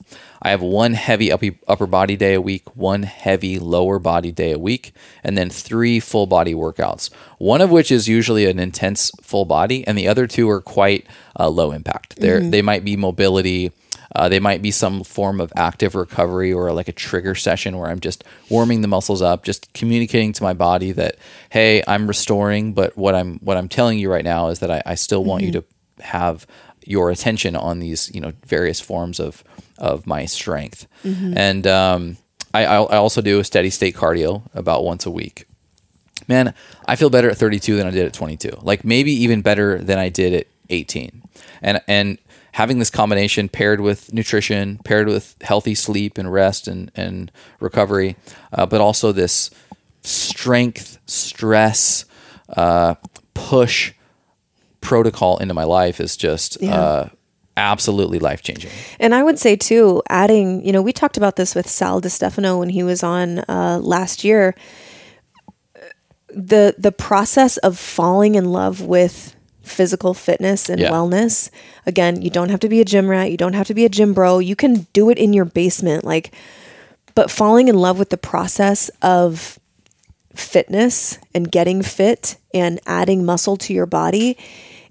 I have one heavy upper upper body day a week, one heavy lower body day a week, and then three full body workouts. One of which is usually an intense full body, and the other two are quite uh, low impact. They they might be mobility. Uh, they might be some form of active recovery or like a trigger session where I'm just warming the muscles up, just communicating to my body that, hey, I'm restoring, but what I'm what I'm telling you right now is that I, I still want you to have your attention on these, you know, various forms of of my strength. And um, I, I I also do a steady state cardio about once a week man, I feel better at 32 than I did at 22. Like maybe even better than I did at 18. And and having this combination paired with nutrition, paired with healthy sleep and rest and and recovery, uh, but also this strength, stress, uh, push protocol into my life is just Yeah. uh, absolutely life changing. And I would say too, adding, you know, we talked about this with Sal DiStefano when he was on uh, last year. The the process of falling in love with physical fitness and Yeah. wellness. Again, you don't have to be a gym rat. You don't have to be a gym bro. You can do it in your basement. Like, but falling in love with the process of fitness and getting fit and adding muscle to your body,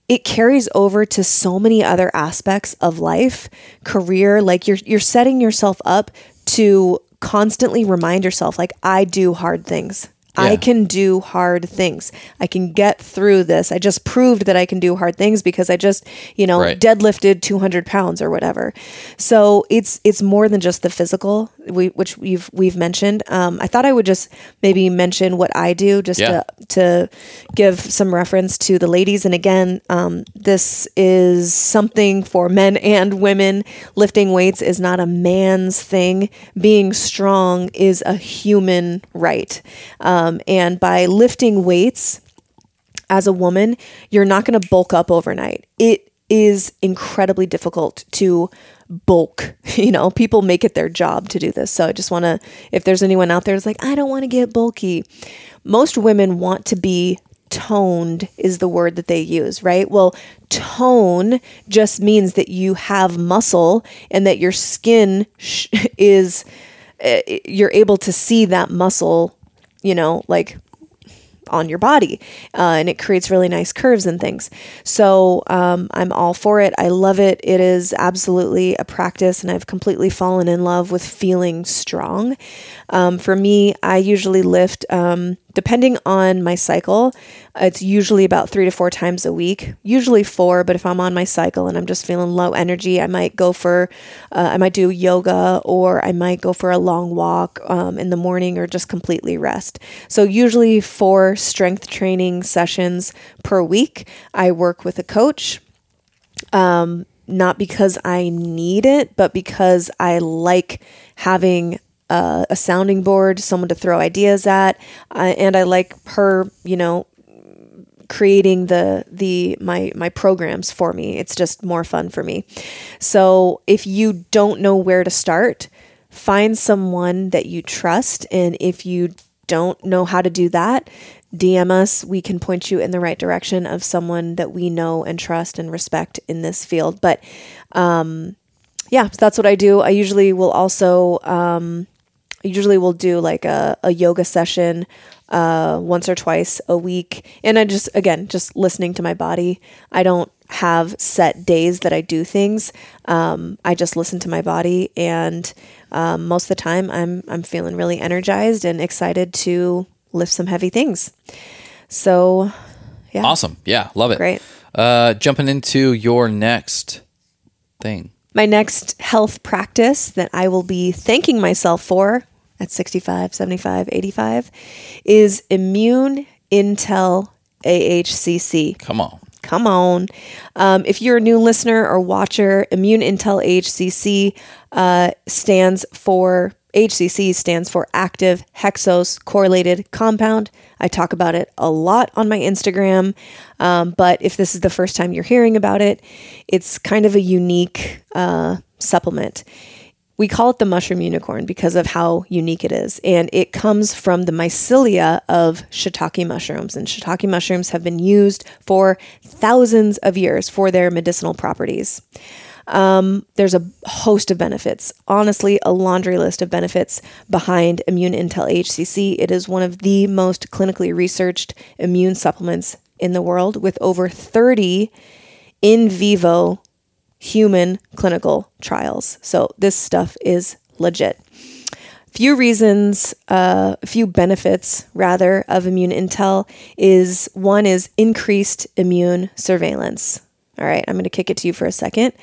it carries over to so many other aspects of life, career, like you're you're setting yourself up to constantly remind yourself like I do hard things. I can do hard things. I can get through this. I just proved that I can do hard things because I just, you know, Right. deadlifted 200 pounds or whatever. So it's it's more than just the physical, we, which we've we've mentioned. Um, I thought I would just maybe mention what I do just Yeah. to to give some reference to the ladies. And again, um, this is something for men and women. Lifting weights is not a man's thing. Being strong is a human right. Um, and by lifting weights, as a woman, you're not going to bulk up overnight. It is incredibly difficult to bulk. (laughs) You know, people make it their job to do this. So I just want to, if there's anyone out there that's like, I don't want to get bulky, most women want to be toned, is the word that they use, right? Well, tone just means that you have muscle and that your skin (laughs) is, uh, you're able to see that muscle, you know, like on your body uh, and it creates really nice curves and things. So um, i'm all for it. I love it. It is absolutely a practice and i've completely fallen in love with feeling strong um, for me i usually lift um, depending on my cycle it's usually about three to four times a week usually four but if i'm on my cycle and i'm just feeling low energy i might go for uh, i might do yoga or i might go for a long walk um, in the morning or just completely rest. So usually four strength training sessions per week i work with a coach um, not because i need it but because i like having uh, a sounding board someone to throw ideas at. Uh, and i like her you know creating the the my my programs for me. It's just more fun for me. So if you don't know where to start find someone that you trust. And if you don't know how to do that dm us. We can point you in the right direction of someone that we know and trust and respect in this field. But um yeah that's what i do. I usually will also um usually we'll do like a, a yoga session uh, once or twice a week. And I just, again, just listening to my body. I don't have set days that I do things. Um, I just listen to my body. And um, most of the time, I'm, I'm feeling really energized and excited to lift some heavy things. So, yeah. Awesome. Yeah, love it. Great. Uh, jumping into your next thing. My next health practice that I will be thanking myself for at 65, 75, 85 is Immune Intel AHCC. Come on. Come on. Um, if you're a new listener or watcher, Immune Intel HCC uh, stands for HCC stands for active hexose correlated compound. I talk about it a lot on my Instagram, um, but if this is the first time you're hearing about it, it's kind of a unique uh, supplement. We call it the mushroom unicorn because of how unique it is. And it comes from the mycelia of shiitake mushrooms. And shiitake mushrooms have been used for thousands of years for their medicinal properties. Um, there's a host of benefits. Honestly, a laundry list of benefits behind Immune Intel HCC. It is one of the most clinically researched immune supplements in the world with over 30 in vivo human clinical trials. So this stuff is legit. Few reasons, uh, a few benefits rather of immune intel is one is increased immune surveillance. All right, I'm going to kick it to you for a second.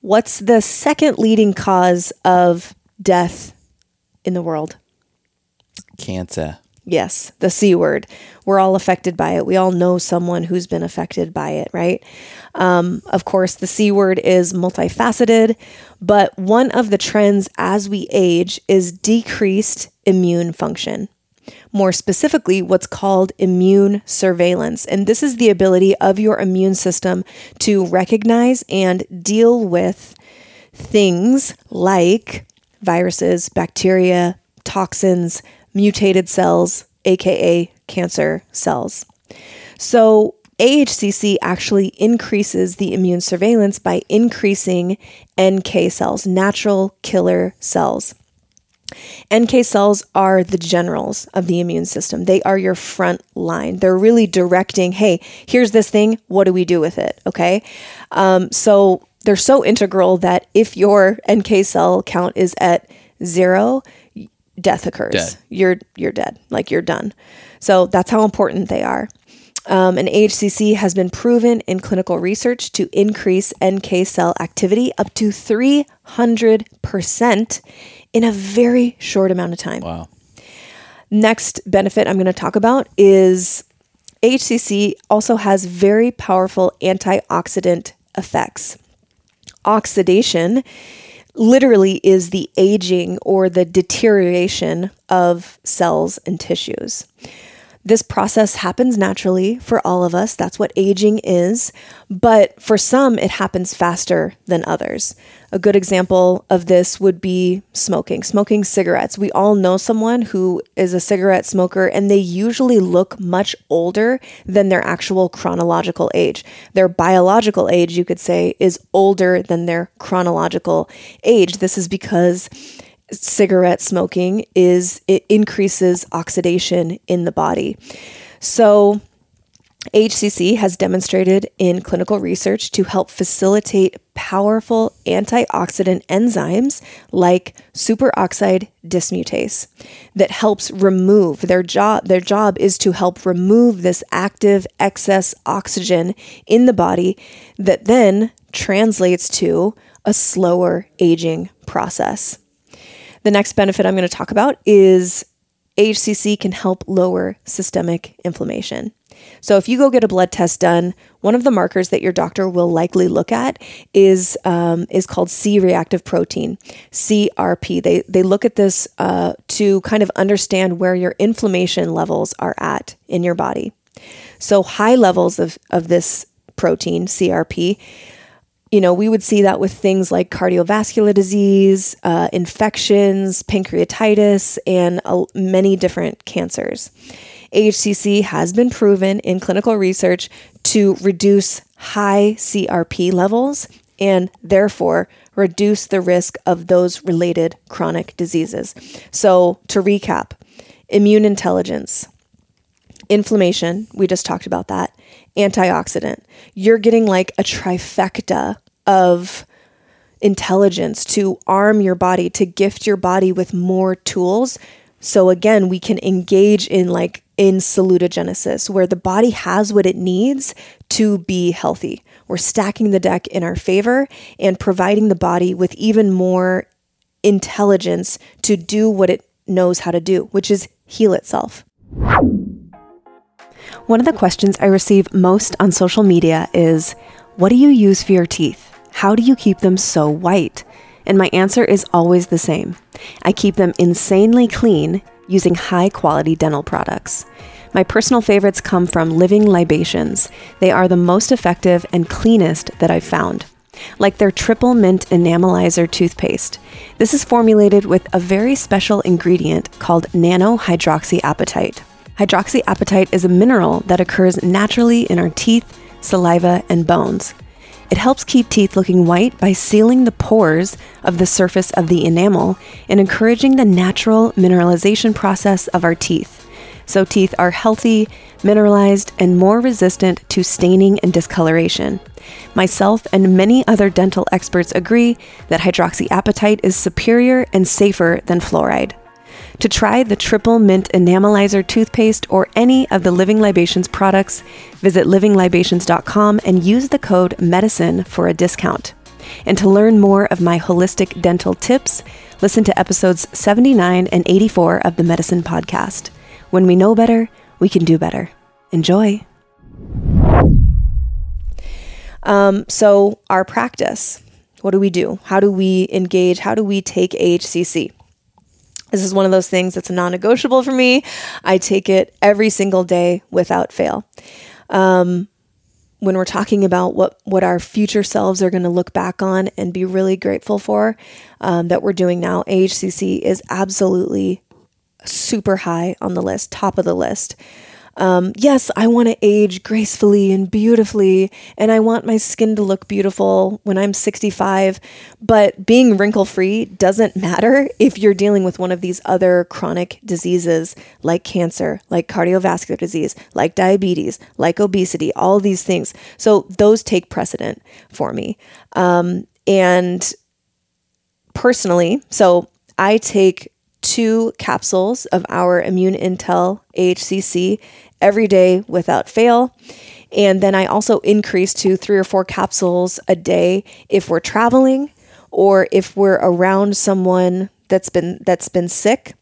What's the second leading cause of death in the world? Cancer. Yes, the C word. We're all affected by it. We all know someone who's been affected by it, right? Um, of course, the C word is multifaceted, but one of the trends as we age is decreased immune function. More specifically, what's called immune surveillance. And this is the ability of your immune system to recognize and deal with things like viruses, bacteria, toxins, mutated cells, aka cancer cells. So, AHCC actually increases the immune surveillance by increasing NK cells, natural killer cells. NK cells are the generals of the immune system. They are your front line. They're really directing, hey, here's this thing. What do we do with it? Okay. Um, so they're so integral that if your NK cell count is at zero, death occurs. Dead. You're you're dead. Like you're done. So that's how important they are. Um, and AHCC has been proven in clinical research to increase NK cell activity up to 300% in a very short amount of time. Wow. Next benefit I'm going to talk about is HCC also has very powerful antioxidant effects. Oxidation literally is the aging or the deterioration of cells and tissues. This process happens naturally for all of us. That's what aging is. But for some, it happens faster than others. A good example of this would be smoking, smoking cigarettes. We all know someone who is a cigarette smoker, and they usually look much older than their actual chronological age. Their biological age, you could say, is older than their chronological age. This is because cigarette smoking is it increases oxidation in the body. So HCC has demonstrated in clinical research to help facilitate powerful antioxidant enzymes like superoxide dismutase that helps remove their job their job is to help remove this active excess oxygen in the body that then translates to a slower aging process. The next benefit I'm going to talk about is HCC can help lower systemic inflammation. So, if you go get a blood test done, one of the markers that your doctor will likely look at is um, is called C-reactive protein, CRP. They they look at this uh, to kind of understand where your inflammation levels are at in your body. So, high levels of of this protein, CRP, you know, we would see that with things like cardiovascular disease, uh, infections, pancreatitis, and uh, many different cancers. HCC has been proven in clinical research to reduce high CRP levels and therefore reduce the risk of those related chronic diseases. So, to recap, immune intelligence, inflammation, we just talked about that, antioxidant. You're getting like a trifecta of intelligence to arm your body, to gift your body with more tools. So again, we can engage in like in salutogenesis, where the body has what it needs to be healthy. We're stacking the deck in our favor and providing the body with even more intelligence to do what it knows how to do, which is heal itself. One of the questions I receive most on social media is What do you use for your teeth? How do you keep them so white? And my answer is always the same I keep them insanely clean using high quality dental products. My personal favorites come from Living Libations. They are the most effective and cleanest that I've found. Like their triple mint enamelizer toothpaste. This is formulated with a very special ingredient called nano hydroxyapatite. Is a mineral that occurs naturally in our teeth, saliva, and bones. It helps keep teeth looking white by sealing the pores of the surface of the enamel and encouraging the natural mineralization process of our teeth. So, teeth are healthy, mineralized, and more resistant to staining and discoloration. Myself and many other dental experts agree that hydroxyapatite is superior and safer than fluoride. To try the Triple Mint Enamelizer toothpaste or any of the Living Libations products, visit livinglibations.com and use the code MEDICIN for a discount. And to learn more of my holistic dental tips, listen to episodes 79 and 84 of the Medicin Podcast. When we know better, we can do better. Enjoy. Um, so, our practice what do we do? How do we engage? How do we take AHCC? This is one of those things that's non negotiable for me. I take it every single day without fail. Um, when we're talking about what, what our future selves are going to look back on and be really grateful for um, that we're doing now, AHCC is absolutely super high on the list, top of the list. Um, yes, I want to age gracefully and beautifully, and I want my skin to look beautiful when I'm 65. But being wrinkle free doesn't matter if you're dealing with one of these other chronic diseases like cancer, like cardiovascular disease, like diabetes, like obesity, all these things. So those take precedent for me. Um, and personally, so I take two capsules of our Immune Intel AHCC every day without fail. And then I also increase to three or four capsules a day if we're traveling or if we're around someone that's been that's been sick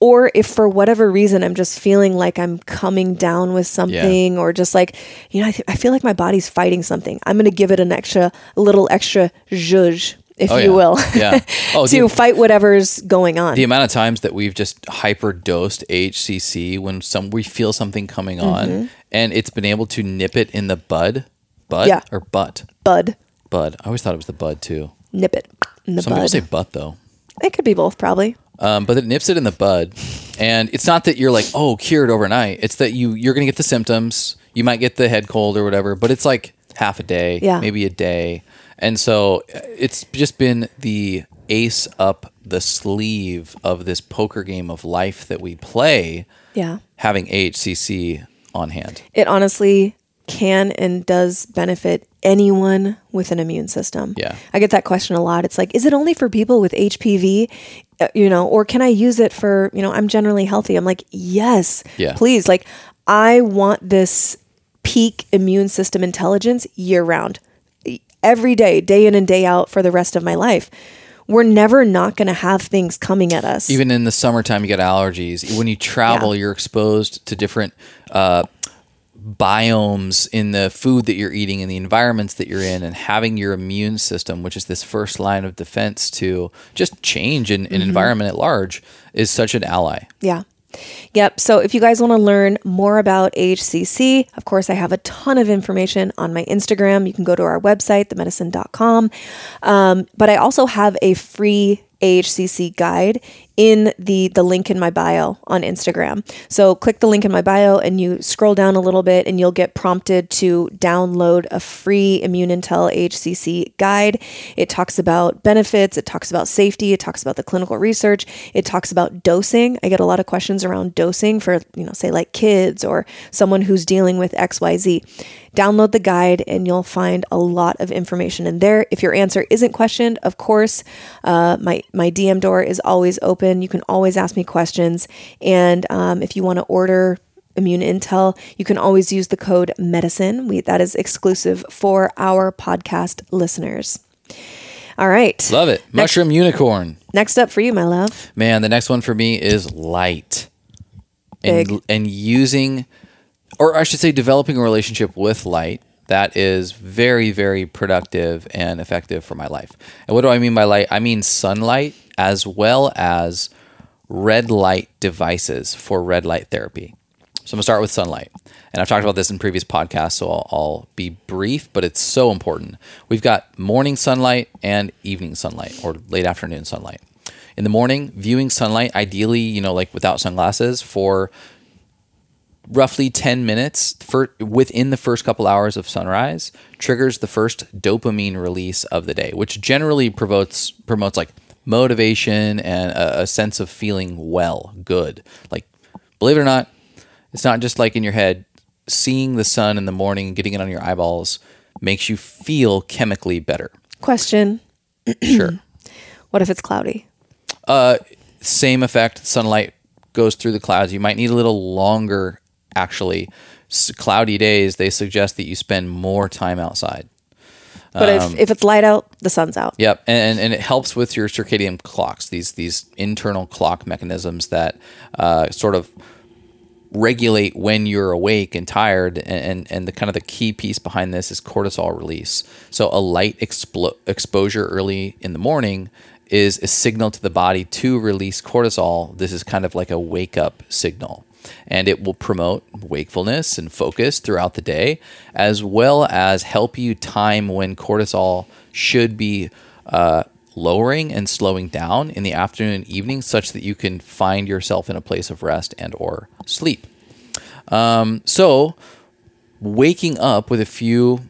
or if for whatever reason I'm just feeling like I'm coming down with something yeah. or just like you know I, th- I feel like my body's fighting something I'm going to give it an extra a little extra zhuzh if oh, you yeah. will, yeah. (laughs) oh, to the, fight whatever's going on. The amount of times that we've just hyper dosed HCC when some we feel something coming on, mm-hmm. and it's been able to nip it in the bud, bud, yeah. or butt, bud, bud. I always thought it was the bud too. Nip it in the some bud. people say butt though. It could be both, probably. Um, but it nips it in the bud, and it's not that you're like, oh, cured overnight. It's that you you're gonna get the symptoms. You might get the head cold or whatever, but it's like half a day, yeah. maybe a day and so uh, it's just been the ace up the sleeve of this poker game of life that we play. Yeah. Having AHCC on hand. It honestly can and does benefit anyone with an immune system. Yeah. I get that question a lot. It's like, is it only for people with HPV? Uh, you know, or can I use it for, you know, I'm generally healthy. I'm like, yes, yeah. please. Like, I want this peak immune system intelligence year round every day, day in and day out for the rest of my life. We're never not going to have things coming at us. Even in the summertime, you get allergies. When you travel, yeah. you're exposed to different uh, biomes in the food that you're eating and the environments that you're in, and having your immune system, which is this first line of defense to just change in, in mm-hmm. environment at large, is such an ally. Yeah. Yep. So if you guys want to learn more about HCC, of course, I have a ton of information on my Instagram. You can go to our website, themedicin.com. Um, but I also have a free AHCC guide in the the link in my bio on Instagram. So click the link in my bio and you scroll down a little bit and you'll get prompted to download a free Immune Intel HCC guide. It talks about benefits, it talks about safety, it talks about the clinical research, it talks about dosing. I get a lot of questions around dosing for, you know, say like kids or someone who's dealing with XYZ. Download the guide and you'll find a lot of information in there. If your answer isn't questioned, of course, uh, my, my DM door is always open. You can always ask me questions. And um, if you want to order Immune Intel, you can always use the code MEDICIN. We, that is exclusive for our podcast listeners. All right. Love it. Next, Mushroom unicorn. Next up for you, my love. Man, the next one for me is light. Big. And, and using or I should say, developing a relationship with light that is very, very productive and effective for my life. And what do I mean by light? I mean sunlight as well as red light devices for red light therapy. So I'm gonna start with sunlight. And I've talked about this in previous podcasts, so I'll, I'll, be brief, but it's so important. We've got morning sunlight and evening sunlight or late afternoon sunlight. In the morning, viewing sunlight, ideally, you know, like without sunglasses for roughly 10 minutes for within the first couple hours of sunrise triggers the first dopamine release of the day which generally promotes promotes like motivation and a, a, sense of feeling well good. Like believe it or not it's not just like in your head. Seeing the sun in the morning getting it on your eyeballs makes you feel chemically better. Question. (clears throat) Sure. What if it's cloudy? Uh same effect. Sunlight goes through the clouds. You might need a little longer actually cloudy days, they suggest that you spend more time outside. But um, if, if it's light out, the sun's out. Yep, and, and it helps with your circadian clocks. These these internal clock mechanisms that uh, sort of regulate when you're awake and tired and, and, and the kind of the key piece behind this is cortisol release so a light explo- exposure early in the morning is a signal to the body to release cortisol this is kind of like a wake up signal and it will promote wakefulness and focus throughout the day as well as help you time when cortisol should be uh, lowering and slowing down in the afternoon and evening such that you can find yourself in a place of rest and or sleep. Um, so waking up with a few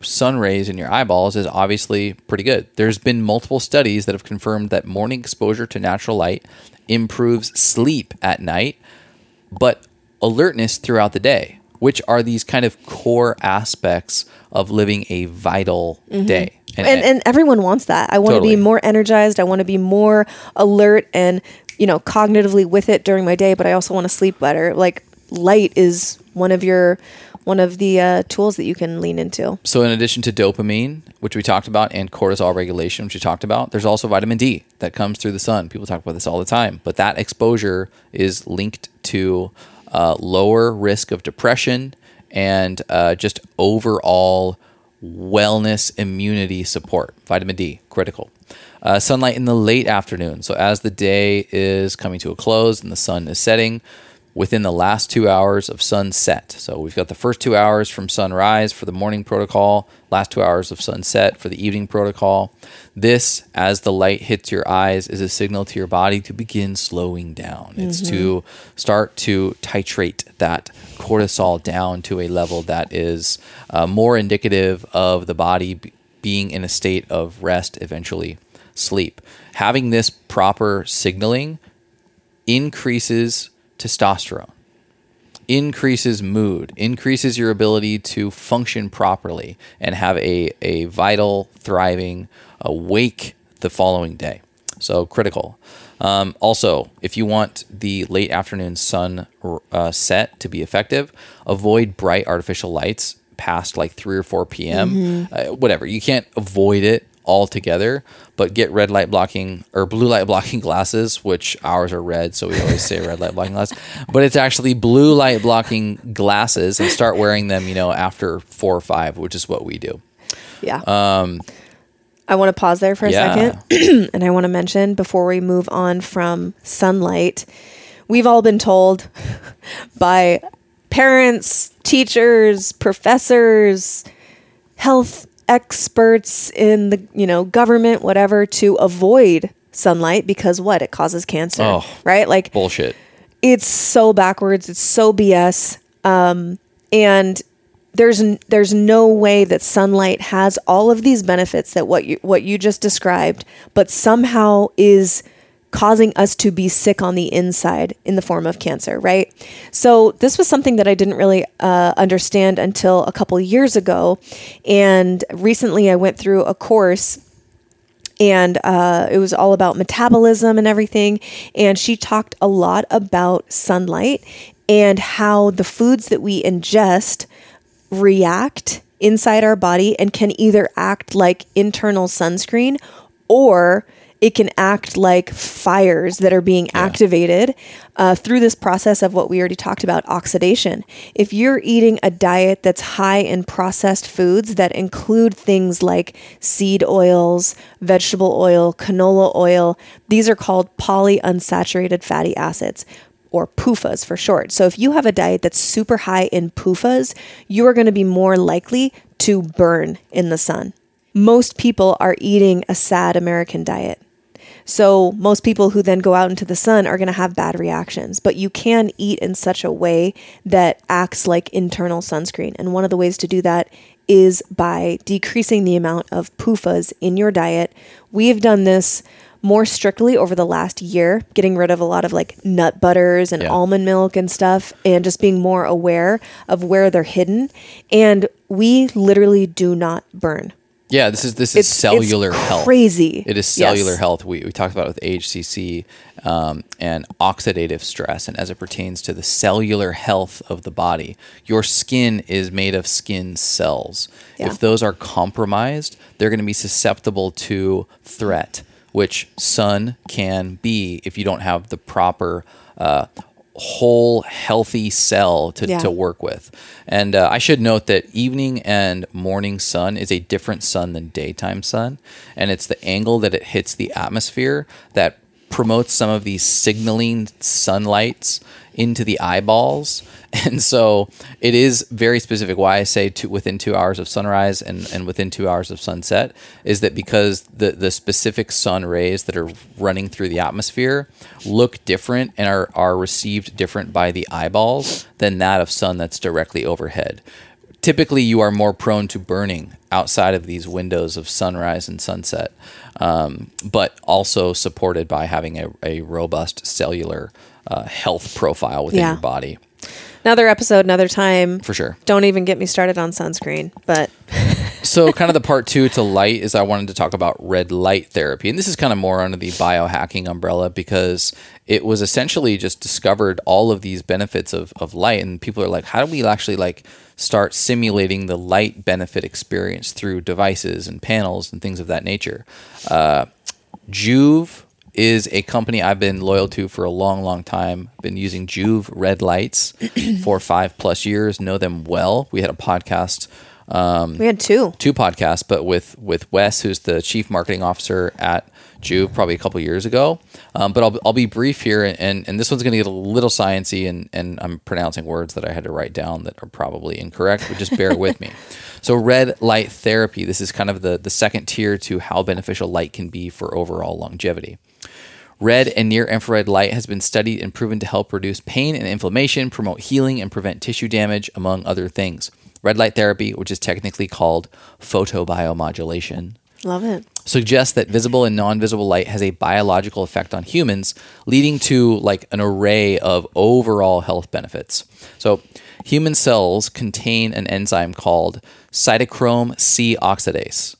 sun rays in your eyeballs is obviously pretty good. There's been multiple studies that have confirmed that morning exposure to natural light improves sleep at night but alertness throughout the day which are these kind of core aspects of living a vital mm-hmm. day and, and everyone wants that. I want to be more energized. I want to be more alert and you know cognitively with it during my day. But I also want to sleep better. Like light is one of your one of the uh, tools that you can lean into. So, in addition to dopamine, which we talked about, and cortisol regulation, which we talked about, there's also vitamin D that comes through the sun. People talk about this all the time, but that exposure is linked to uh, lower risk of depression and uh, just overall wellness immunity support. Vitamin D, critical. Uh, sunlight in the late afternoon. So, as the day is coming to a close and the sun is setting, within the last two hours of sunset. So we've got the first two hours from sunrise for the morning protocol, last two hours of sunset for the evening protocol. This, as the light hits your eyes, is a signal to your body to begin slowing down. It's to start to titrate that cortisol down to a level that is uh, more indicative of the body b- being in a state of rest, eventually sleep. Having this proper signaling increases testosterone, increases mood, increases your ability to function properly and have a, a vital, thriving, awake the following day. So critical. Um, also, if you want the late afternoon sun uh, set to be effective, avoid bright artificial lights past like 3 or 4 p.m. Uh, whatever. You can't avoid it altogether, but get red light blocking or blue light blocking (laughs) glasses, which ours are red, so we always say red light blocking glasses. But it's actually blue light blocking glasses and start wearing them, you know, after four or five, which is what we do. Yeah. Um, I want to pause there for a Yeah. second, (clears throat) and I want to mention before we move on from sunlight, we've all been told (laughs) by parents, teachers, professors, health experts in the you know government, whatever, to avoid sunlight because what it causes cancer, Oh. right? Like Bullshit. it's so backwards. It's so BS. Um, and there's there's no way that sunlight has all of these benefits that what you what you just described, but somehow is causing us to be sick on the inside in the form of cancer, right? So this was something that I didn't really uh, understand until a couple years ago, and recently I went through a course and uh, it was all about metabolism and everything. And she talked a lot about sunlight and how the foods that we ingest react inside our body and can either act like internal sunscreen or it can act like fires that are being activated uh, through this process of what we already talked about oxidation. If you're eating a diet that's high in processed foods that include things like seed oils, vegetable oil, canola oil, these are called polyunsaturated fatty acids or PUFAs for short. So if you have a diet that's super high in PUFAs, you are going to be more likely to burn in the sun. Most people are eating a sad American diet. So most people who then go out into the sun are going to have bad reactions, but you can eat in such a way that acts like internal sunscreen. And one of the ways to do that is by decreasing the amount of PUFAs in your diet. We've done this more strictly over the last year, getting rid of a lot of like nut butters and Yeah. almond milk and stuff, and just being more aware of where they're hidden. And we literally do not burn. Yeah, this is this is It's- cellular it's health. crazy. It is cellular Yes. health. We, we talked about it with HCC um, and oxidative stress, and as it pertains to the cellular health of the body, your skin is made of skin cells. Yeah. If those are compromised, they're going to be susceptible to threat, which sun can be if you don't have the proper. Uh, whole healthy cell to, Yeah. to work with. And uh, I should note that evening and morning sun is a different sun than daytime sun. And it's the angle that it hits the atmosphere that promotes some of these signaling sunlights into the eyeballs. (laughs) And so it is very specific. Why I say within two hours of sunrise and, and within two hours of sunset is that because the, the specific sun rays that are running through the atmosphere look different and are, are received different by the eyeballs than that of sun that's directly overhead typically you are more prone to burning outside of these windows of sunrise and sunset, um, but also supported by having a, a robust cellular uh, health profile within Yeah. your body. Another episode, another time. For sure. Don't even get me started on sunscreen. But (laughs) so kind of the part two to light is I wanted to talk about red light therapy. And this is kind of more under the biohacking umbrella because it was essentially just discovered all of these benefits of, of light. And people are like, how do we actually like start simulating the light benefit experience through devices and panels and things of that nature? Uh, Joovv is a company I've been loyal to for a long, long time. Been using Joovv red lights (clears throat) for five plus years. Know them well. We had a podcast we had two. two podcasts, but with with Wes, who's the chief marketing officer at Joovv, probably a couple years ago. Um, but I'll, I'll be brief here, and and this one's going to get a little sciency, and and I'm pronouncing words that I had to write down that are probably incorrect, but just bear with me. (laughs) So red light therapy. This is kind of the the second tier to how beneficial light can be for overall longevity. Red and near infrared light has been studied and proven to help reduce pain and inflammation, promote healing, and prevent tissue damage, among other things. Red light therapy, which is technically called photobiomodulation, Love it. suggests that visible and non-visible light has a biological effect on humans, leading to like an array of overall health benefits. So, human cells contain an enzyme called cytochrome C oxidase.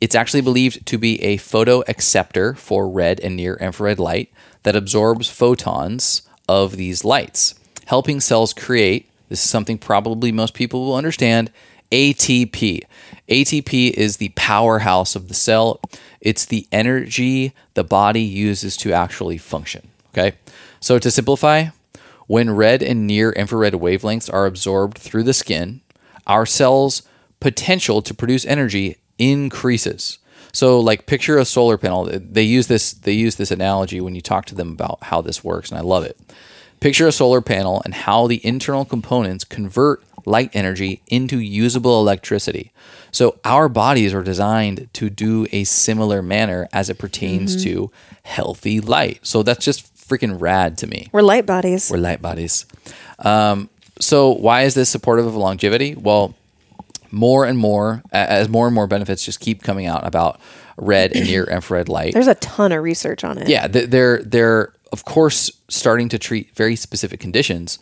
It's actually believed to be a photoacceptor for red and near infrared light that absorbs photons of these lights, helping cells create this is something probably most people will understand ATP. ATP is the powerhouse of the cell. It's the energy the body uses to actually function. Okay. So to simplify, when red and near infrared wavelengths are absorbed through the skin, our cells' potential to produce energy increases. So like picture a solar panel. They use this they use this analogy when you talk to them about how this works and I love it. Picture a solar panel and how the internal components convert light energy into usable electricity. So our bodies are designed to do a similar manner as it pertains to healthy light. So that's just freaking rad to me. We're light bodies. We're light bodies. Um, so why is this supportive of longevity? Well, more and more as more and more benefits just keep coming out about red and near infrared light. (clears throat) There's a ton of research on it. Yeah, they're they're of course starting to treat very specific conditions,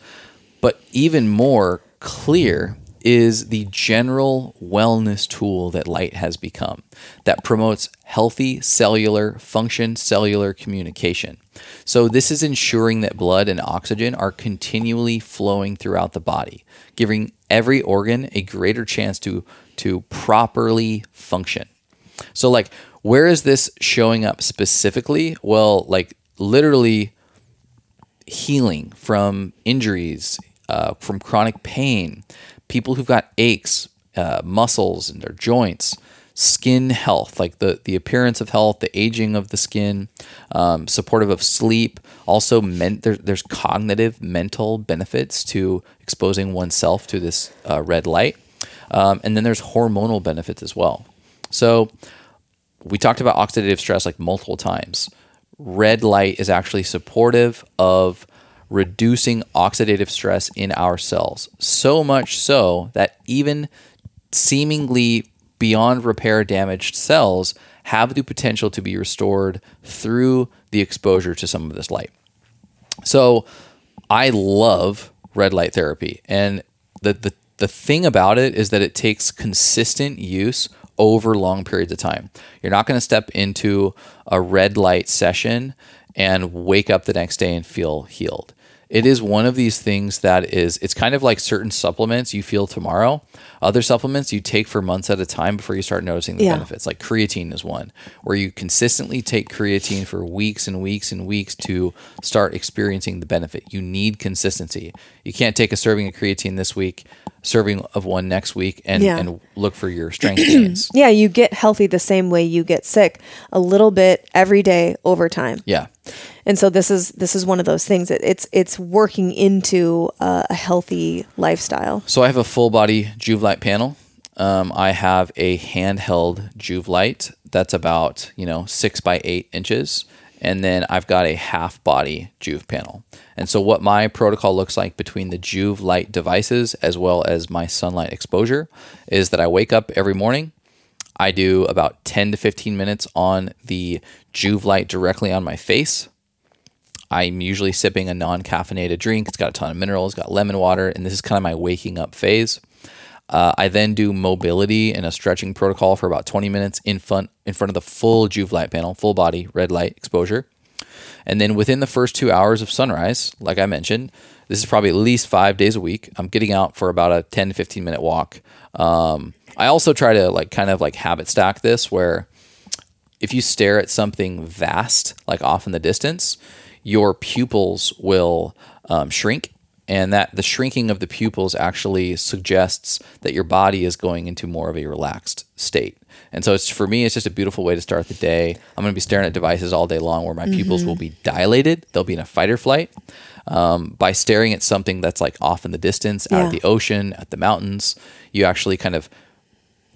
but even more clear is the general wellness tool that light has become that promotes healthy cellular function, cellular communication. So this is ensuring that blood and oxygen are continually flowing throughout the body, giving every organ a greater chance to to properly function. So like where is this showing up specifically? Well, like literally healing from injuries, uh, from chronic pain, people who've got aches, uh, muscles in their joints, skin health, like the, the appearance of health, the aging of the skin, um, supportive of sleep. Also, men- there, there's cognitive, mental benefits to exposing oneself to this uh, red light. Um, and then there's hormonal benefits as well. So, we talked about oxidative stress like multiple times. Red light is actually supportive of reducing oxidative stress in our cells. So much so that even seemingly beyond repair damaged cells have the potential to be restored through the exposure to some of this light. So I love red light therapy. And the, the, the thing about it is that it takes consistent use over long periods of time. You're not going to step into a red light session and wake up the next day and feel healed. It is one of these things that is it's kind of like certain supplements you feel tomorrow other supplements you take for months at a time before you start noticing the Yeah. benefits like creatine is one where you consistently take creatine for weeks and weeks and weeks to start experiencing the benefit you need consistency you can't take a serving of creatine this week serving of one next week and, Yeah. and look for your strength (clears throat) gains Yeah, you get healthy the same way you get sick, a little bit every day over time. yeah And so this is this is one of those things. It, it's it's working into a, a healthy lifestyle. So I have a full body Joovv light panel. Um, I have a handheld Joovv light that's about you know six by eight inches, and then I've got a half body Joovv panel. And so what my protocol looks like between the Joovv light devices as well as my sunlight exposure is that I wake up every morning. I do about 10 to 15 minutes on the Joovv light directly on my face. I'm usually sipping a non caffeinated drink. It's got a ton of minerals, got lemon water, and this is kind of my waking up phase. Uh, I then do mobility and a stretching protocol for about 20 minutes in front in front of the full Joovv light panel, full body red light exposure. And then within the first two hours of sunrise, like I mentioned, this is probably at least five days a week. I'm getting out for about a 10 to 15 minute walk. Um, I also try to like kind of like habit stack this where if you stare at something vast, like off in the distance, your pupils will um, shrink. And that the shrinking of the pupils actually suggests that your body is going into more of a relaxed state. And so it's for me, it's just a beautiful way to start the day. I'm going to be staring at devices all day long where my pupils will be dilated. They'll be in a fight or flight. Um, by staring at something that's like off in the distance, out Yeah. at the ocean, at the mountains, you actually kind of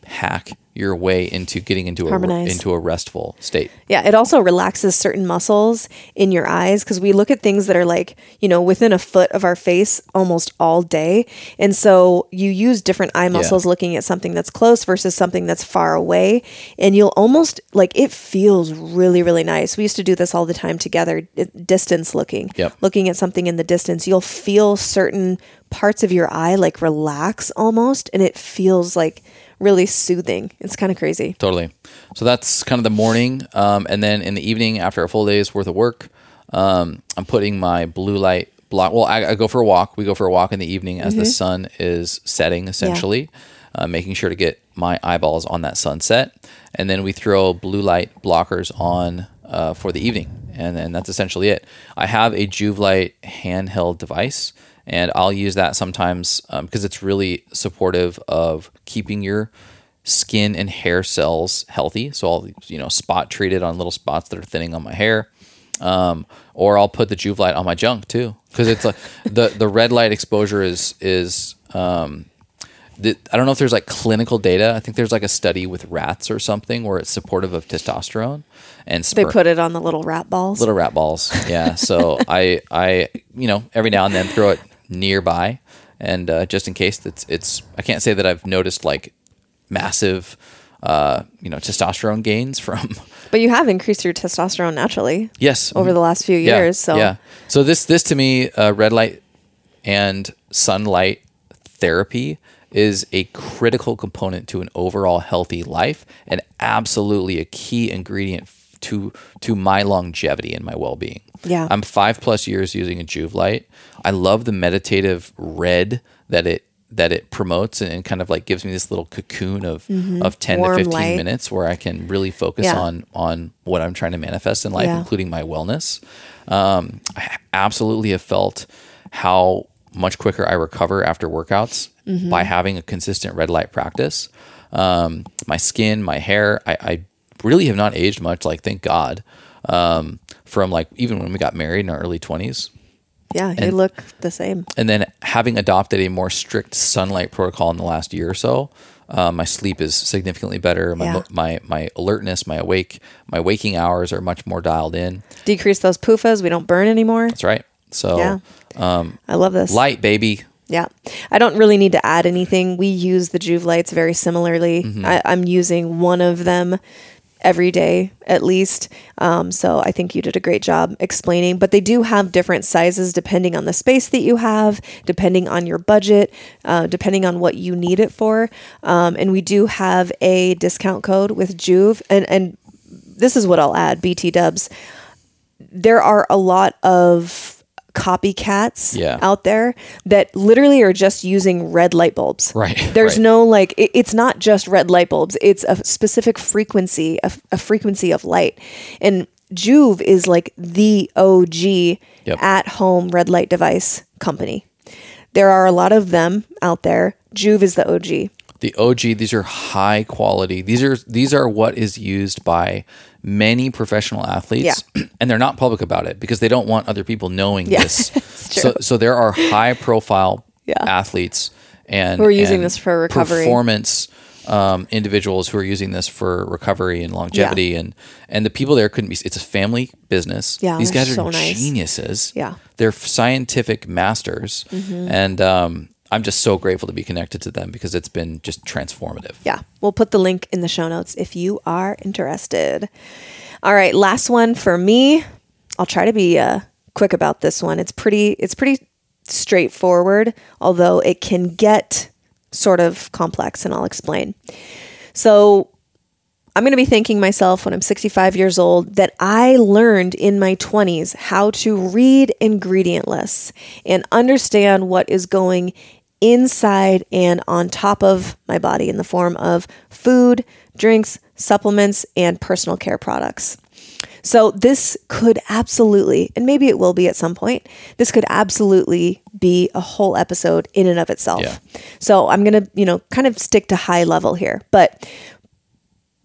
hack your way into getting into a into a restful state. Yeah, it also relaxes certain muscles in your eyes because we look at things that are like, you know, within a foot of our face almost all day. And so you use different eye muscles looking at something that's close versus something that's far away. And you'll almost like it feels really, really nice. We used to do this all the time together, distance looking, Yep. looking at something in the distance. You'll feel certain parts of your eye like relax almost. And it feels like really soothing. It's kind of crazy. Totally. So that's kind of the morning, um, and then in the evening after a full day's worth of work, um, I'm putting my blue light block. Well, I, I go for a walk. We go for a walk in the evening as the sun is setting, essentially, uh, making sure to get my eyeballs on that sunset, and then we throw blue light blockers on uh, for the evening, and then that's essentially it. I have a Joovv light handheld device and I'll use that sometimes because it's really supportive of keeping your skin and hair cells healthy. So I'll you know spot treat it on little spots that are thinning on my hair, um, or I'll put the Joovv light on my junk too because it's like (laughs) the the red light exposure is is um, the, I don't know if there's like clinical data. I think there's like a study with rats or something where it's supportive of testosterone and They put it on the little rat balls. little rat balls. Yeah. So (laughs) I I you know every now and then throw it nearby, and uh, just in case it's it's I can't say that I've noticed like massive uh, you know testosterone gains from (laughs) But you have increased your testosterone naturally yes over the last few yeah, years. So yeah. So this this to me uh, red light and sunlight therapy is a critical component to an overall healthy life and absolutely a key ingredient to to my longevity and my well-being. Yeah. I'm 5 plus years using a Joovv light. I love the meditative red that it that it promotes and, kind of like gives me this little cocoon of of 10 Mm-hmm. Warm to 15 light. minutes where I can really focus Yeah. on on what I'm trying to manifest in life Yeah. including my wellness. Um, I absolutely have felt how much quicker I recover after workouts Mm-hmm. by having a consistent red light practice. Um, my skin, my hair, I, I really have not aged much. Like, thank God. Um, from like even when we got married in our early twenties, yeah, you And- look the same. and then having adopted a more strict sunlight protocol in the last year or so, uh, my sleep is significantly better. My, Yeah. my my alertness, my awake, my waking hours are much more dialed in. Decrease those PUFAs. We don't burn anymore. That's right. So Yeah. I love this. light, baby. Yeah. I don't really need to add anything. We use the Joovv lights very similarly. Mm-hmm. I, I'm using one of them every day at least. Um, so I think you did a great job explaining. But they do have different sizes depending on the space that you have, depending on your budget, uh, depending on what you need it for. Um, and we do have a discount code with Joovv. And, and this is what I'll add BT dubs. There are a lot of copycats Yeah. out there that literally are just using red light bulbs. (laughs) Right, There's right. no like it, it's not just red light bulbs. It's a specific frequency, a, a frequency of light. And Joovv is like the OG Yep. at home red light device company. There are a lot of them out there. Joovv is the OG. the OG. These are high quality. These are these are what is used by many professional athletes, (clears throat) and they're not public about it because they don't want other people knowing Yeah, (laughs) this. So so there are high profile Yeah. athletes and we're using and this for recovery. performance. Um, individuals who are using this for recovery and longevity, and and the people there couldn't be. It's a family business. Yeah, these guys are so nice. geniuses. Yeah. they're scientific masters, and um, I'm just so grateful to be connected to them because it's been just transformative. Yeah, we'll put the link in the show notes if you are interested. All right, last one for me. I'll try to be uh, quick about this one. It's pretty. It's pretty straightforward, although it can get sort of complex, and I'll explain. So, I'm going to be thanking myself when I'm 65 years old that I learned in my 20s how to read ingredient lists and understand what is going inside and on top of my body in the form of food, drinks, supplements, and personal care products. So, this could absolutely, and maybe it will be at some point, this could absolutely be a whole episode in and of itself. Yeah. So, I'm going to, you know, kind of stick to high level here. But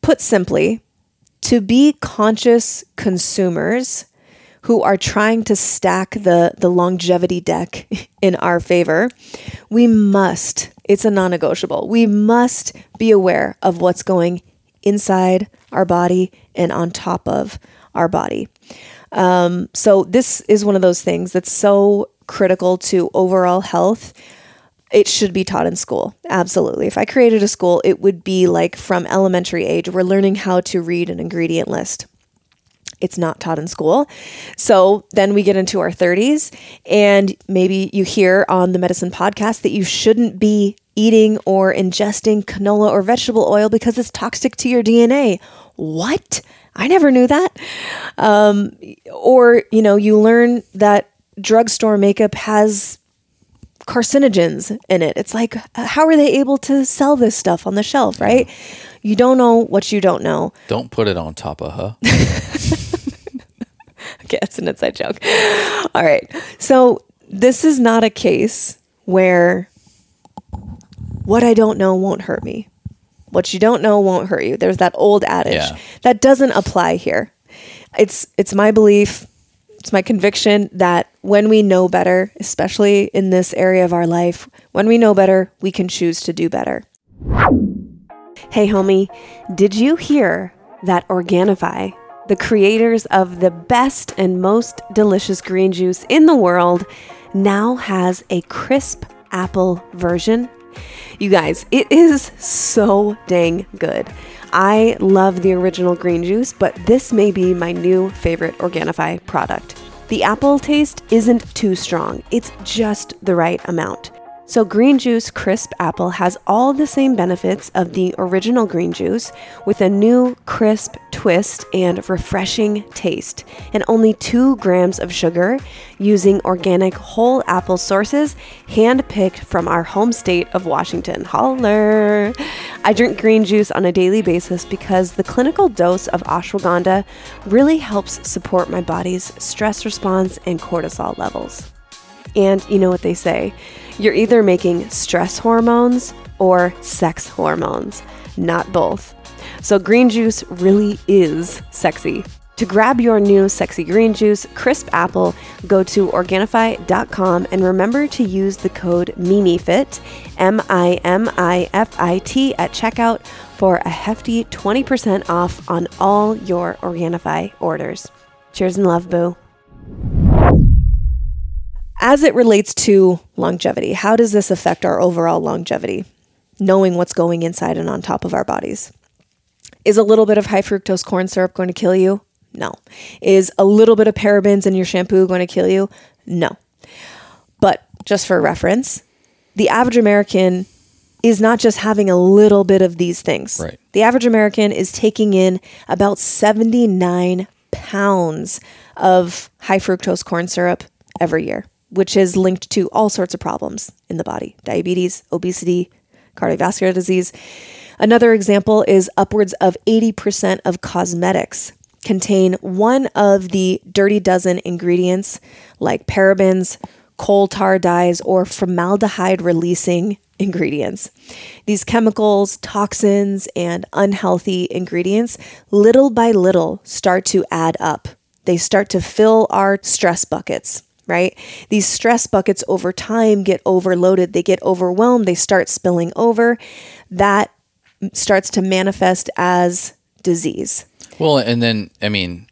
put simply, to be conscious consumers who are trying to stack the, the longevity deck (laughs) in our favor, we must, it's a non negotiable, we must be aware of what's going inside our body and on top of our body. Um, so, this is one of those things that's so critical to overall health it should be taught in school. Absolutely. If I created a school, it would be like from elementary age, we're learning how to read an ingredient list. It's not taught in school. So then we get into our 30s, and maybe you hear on the Medicin Podcast that you shouldn't be eating or ingesting canola or vegetable oil because it's toxic to your DNA. What? I never knew that. Um, or, you know, you learn that drugstore makeup has carcinogens in it. It's like, how are they able to sell this stuff on the shelf, right? You don't know what you don't know. Don't put it on top of her. (laughs) (laughs) Okay, it's an inside joke. All right. So this is not a case where what I don't know won't hurt me. What you don't know won't hurt you. There's that old adage. Yeah. That doesn't apply here. It's it's my belief, it's my conviction that when we know better, especially in this area of our life, when we know better, we can choose to do better. Hey, homie, did you hear that Organifi, the creators of the best and most delicious green juice in the world, now has a crisp apple version? You guys, it is so dang good. I love the original green juice, but this may be my new favorite Organifi product. The apple taste isn't too strong, it's just the right amount. So, Green Juice Crisp Apple has all the same benefits of the original green juice with a new crisp twist and refreshing taste, and only 2 grams of sugar using organic whole apple sources hand picked from our home state of Washington. Holler! I drink green juice on a daily basis because the clinical dose of ashwagandha really helps support my body's stress response and cortisol levels. And you know what they say you're either making stress hormones or sex hormones, not both. So, green juice really is sexy. To grab your new sexy green juice, crisp apple, go to Organifi.com and remember to use the code MIMIFIT, M I M I F I T, at checkout for a hefty 20% off on all your Organifi orders. Cheers and love, boo. As it relates to longevity, how does this affect our overall longevity? Knowing what's going inside and on top of our bodies. Is a little bit of high fructose corn syrup going to kill you? No. Is a little bit of parabens in your shampoo going to kill you? No. But just for reference, the average American is not just having a little bit of these things. Right. The average American is taking in about 79 pounds of high fructose corn syrup every year, which is linked to all sorts of problems in the body diabetes, obesity, cardiovascular disease. Another example is upwards of 80% of cosmetics contain one of the dirty dozen ingredients like parabens, coal tar dyes, or formaldehyde releasing ingredients. These chemicals, toxins, and unhealthy ingredients, little by little, start to add up. They start to fill our stress buckets, right? These stress buckets over time get overloaded, they get overwhelmed, they start spilling over. That starts to manifest as disease. Well, and then I mean,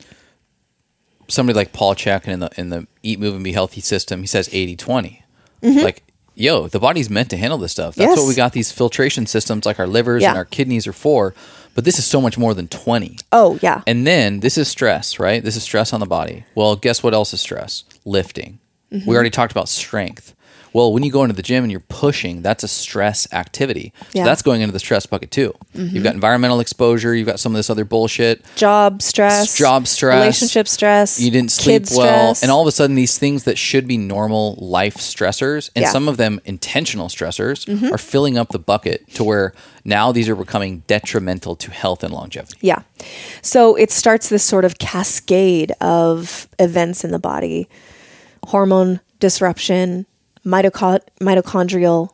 somebody like Paul Chek in the in the Eat, Move, and Be Healthy system, he says 80-20. Like, yo, the body's meant to handle this stuff. That's Mm-hmm. Yes. what we got these filtration systems, like our livers Yeah. and our kidneys, are for. But this is so much more than twenty. Oh, yeah. And then this is stress, right? This is stress on the body. Well, guess what else is stress? Lifting. Mm-hmm. We already talked about strength. Well, when you go into the gym and you're pushing, that's a stress activity. Yeah. Mm-hmm. that's going into the stress bucket too. You've got environmental exposure, you've got some of this other bullshit. Job stress, Job stress, relationship stress, You didn't sleep well, stress. and all of a sudden these things that should be normal life stressors and Yeah. Mm-hmm. some of them intentional stressors are filling up the bucket to where now these are becoming detrimental to health and longevity. Yeah. So it starts this sort of cascade of events in the body hormone disruption, mitochon- mitochondrial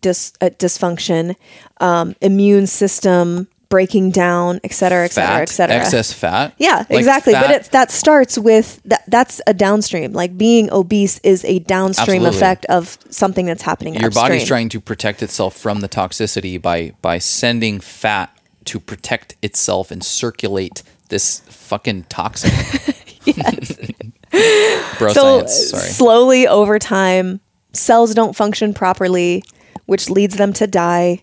dis- uh, dysfunction, um, immune system breaking down, et cetera, et cetera, et cetera. excess fat. Yeah, Like exactly. but fat- it, that starts with that. That's a downstream. Like being obese is a downstream Absolutely. effect of something that's happening. your upstream. body's trying to protect itself from the toxicity by by sending fat to protect itself and circulate this fucking toxin. (laughs) (laughs) (laughs) Bro so science, sorry. slowly over time cells don't function properly which leads them to die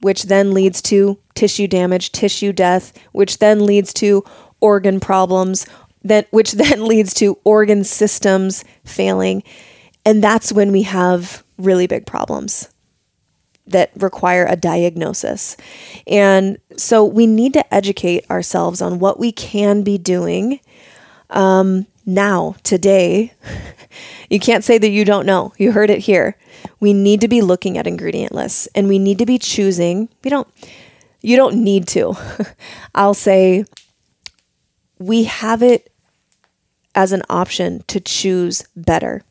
which then leads to tissue damage tissue death which then leads to organ problems that which (laughs) then leads to organ systems failing and that's when we have really big problems that require a diagnosis. And so we need to educate ourselves on what we can be doing um, now, today. (laughs) You can't say that you don't know. You heard it here. We need to be looking at ingredient lists and we need to be choosing. We don't, you don't need to. (laughs) I'll say we have it as an option to choose better.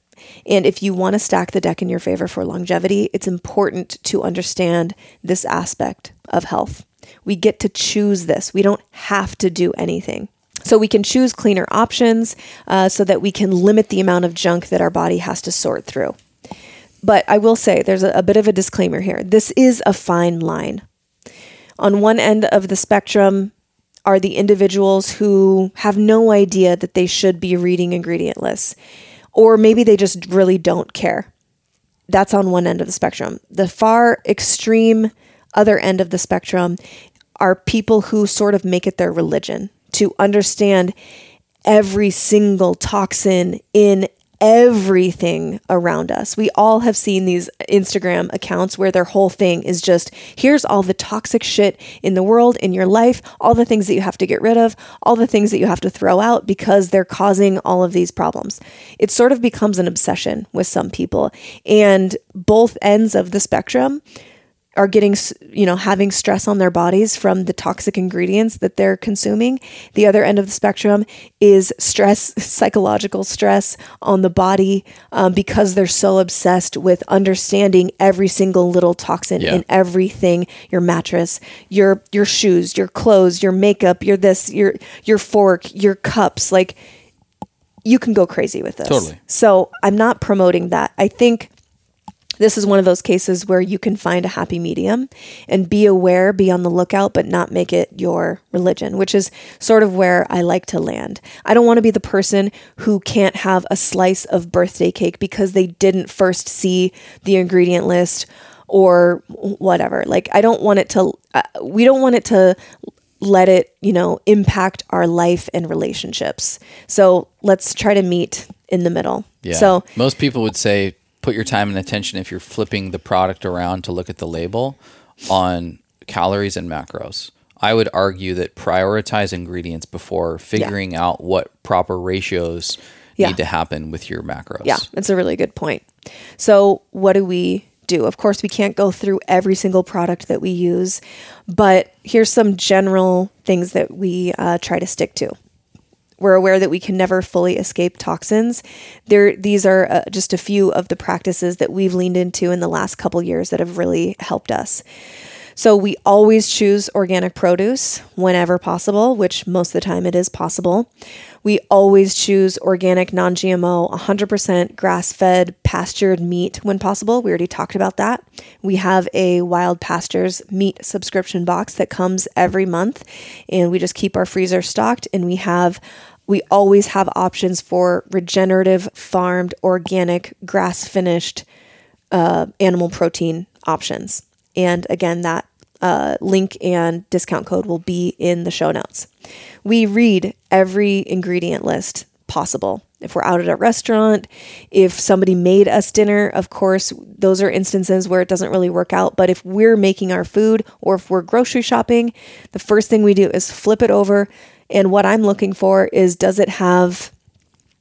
And if you want to stack the deck in your favor for longevity, it's important to understand this aspect of health. We get to choose this, we don't have to do anything. So we can choose cleaner options uh, so that we can limit the amount of junk that our body has to sort through. But I will say there's a, a bit of a disclaimer here. This is a fine line. On one end of the spectrum are the individuals who have no idea that they should be reading ingredient lists, or maybe they just really don't care. That's on one end of the spectrum. The far extreme other end of the spectrum are people who sort of make it their religion to understand every single toxin in everything around us. We all have seen these Instagram accounts where their whole thing is just here's all the toxic shit in the world, in your life, all the things that you have to get rid of, all the things that you have to throw out because they're causing all of these problems. It sort of becomes an obsession with some people. And both ends of the spectrum are getting you know having stress on their bodies from the toxic ingredients that they're consuming the other end of the spectrum is stress (laughs) psychological stress on the body um, because they're so obsessed with understanding every single little toxin Yeah. in everything your mattress your your shoes your clothes your makeup your this your your fork your cups like you can go crazy with this Totally. so i'm not promoting that i think this is one of those cases where you can find a happy medium and be aware, be on the lookout, but not make it your religion, which is sort of where I like to land. I don't want to be the person who can't have a slice of birthday cake because they didn't first see the ingredient list or whatever. Like, I don't want it to, uh, we don't want it to let it, you know, impact our life and relationships. So let's try to meet in the middle. Yeah. So, most people would say put your time and attention if you're flipping the product around to look at the label on calories and macros. I would argue that prioritize ingredients before figuring out what proper ratios Yeah. need to happen with your macros. Yeah, it's a really good point. So, what do we do? Of course, we can't go through every single product that we use, but here's some general things that we uh, try to stick to. We're aware that we can never fully escape toxins. There, these are uh, just a few of the practices that we've leaned into in the last couple years that have really helped us. So we always choose organic produce whenever possible, which most of the time it is possible. We always choose organic, non GMO, 100% grass fed, pastured meat when possible. We already talked about that. We have a Wild Pastures meat subscription box that comes every month, and we just keep our freezer stocked. And we have we always have options for regenerative, farmed, organic, grass finished uh, animal protein options. And again, that uh, link and discount code will be in the show notes. We read every ingredient list possible. If we're out at a restaurant, if somebody made us dinner, of course, those are instances where it doesn't really work out. But if we're making our food or if we're grocery shopping, the first thing we do is flip it over. And what I'm looking for is does it have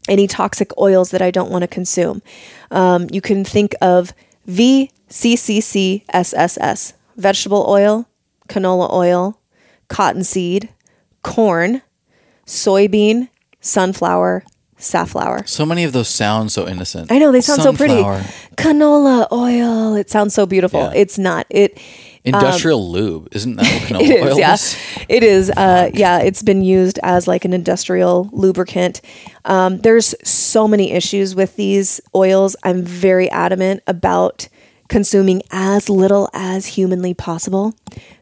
any toxic oils that I don't want to consume? Um, you can think of VCCCSSS vegetable oil, canola oil, cottonseed, corn, soybean, sunflower, safflower. So many of those sound so innocent. I know they sound Sunflower. so pretty. Canola oil. It sounds so beautiful. Yeah. It's not. It Industrial lube, isn't that what (laughs) canola Um, it oil is, yeah. is? It is. Uh, yeah, it's been used as like an industrial lubricant. Um, there's so many issues with these oils. I'm very adamant about consuming as little as humanly possible.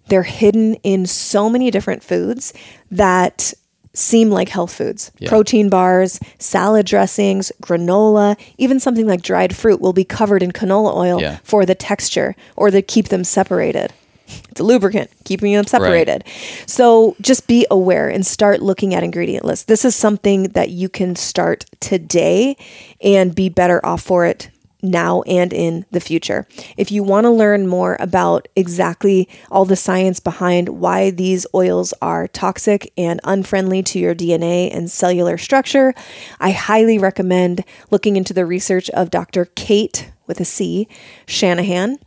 They're hidden in so many different foods that seem like health foods. Yeah. Protein bars, salad dressings, granola, even something like dried fruit will be covered in canola oil Yeah. for the texture or to keep them separated. (laughs) It's a lubricant, keeping them separated. So just be aware and start looking at ingredient lists. This is something that you can start today and be better off for it now and in the future. If you want to learn more about exactly all the science behind why these oils are toxic and unfriendly to your DNA and cellular structure, I highly recommend looking into the research of Dr. Kate with a C Shanahan.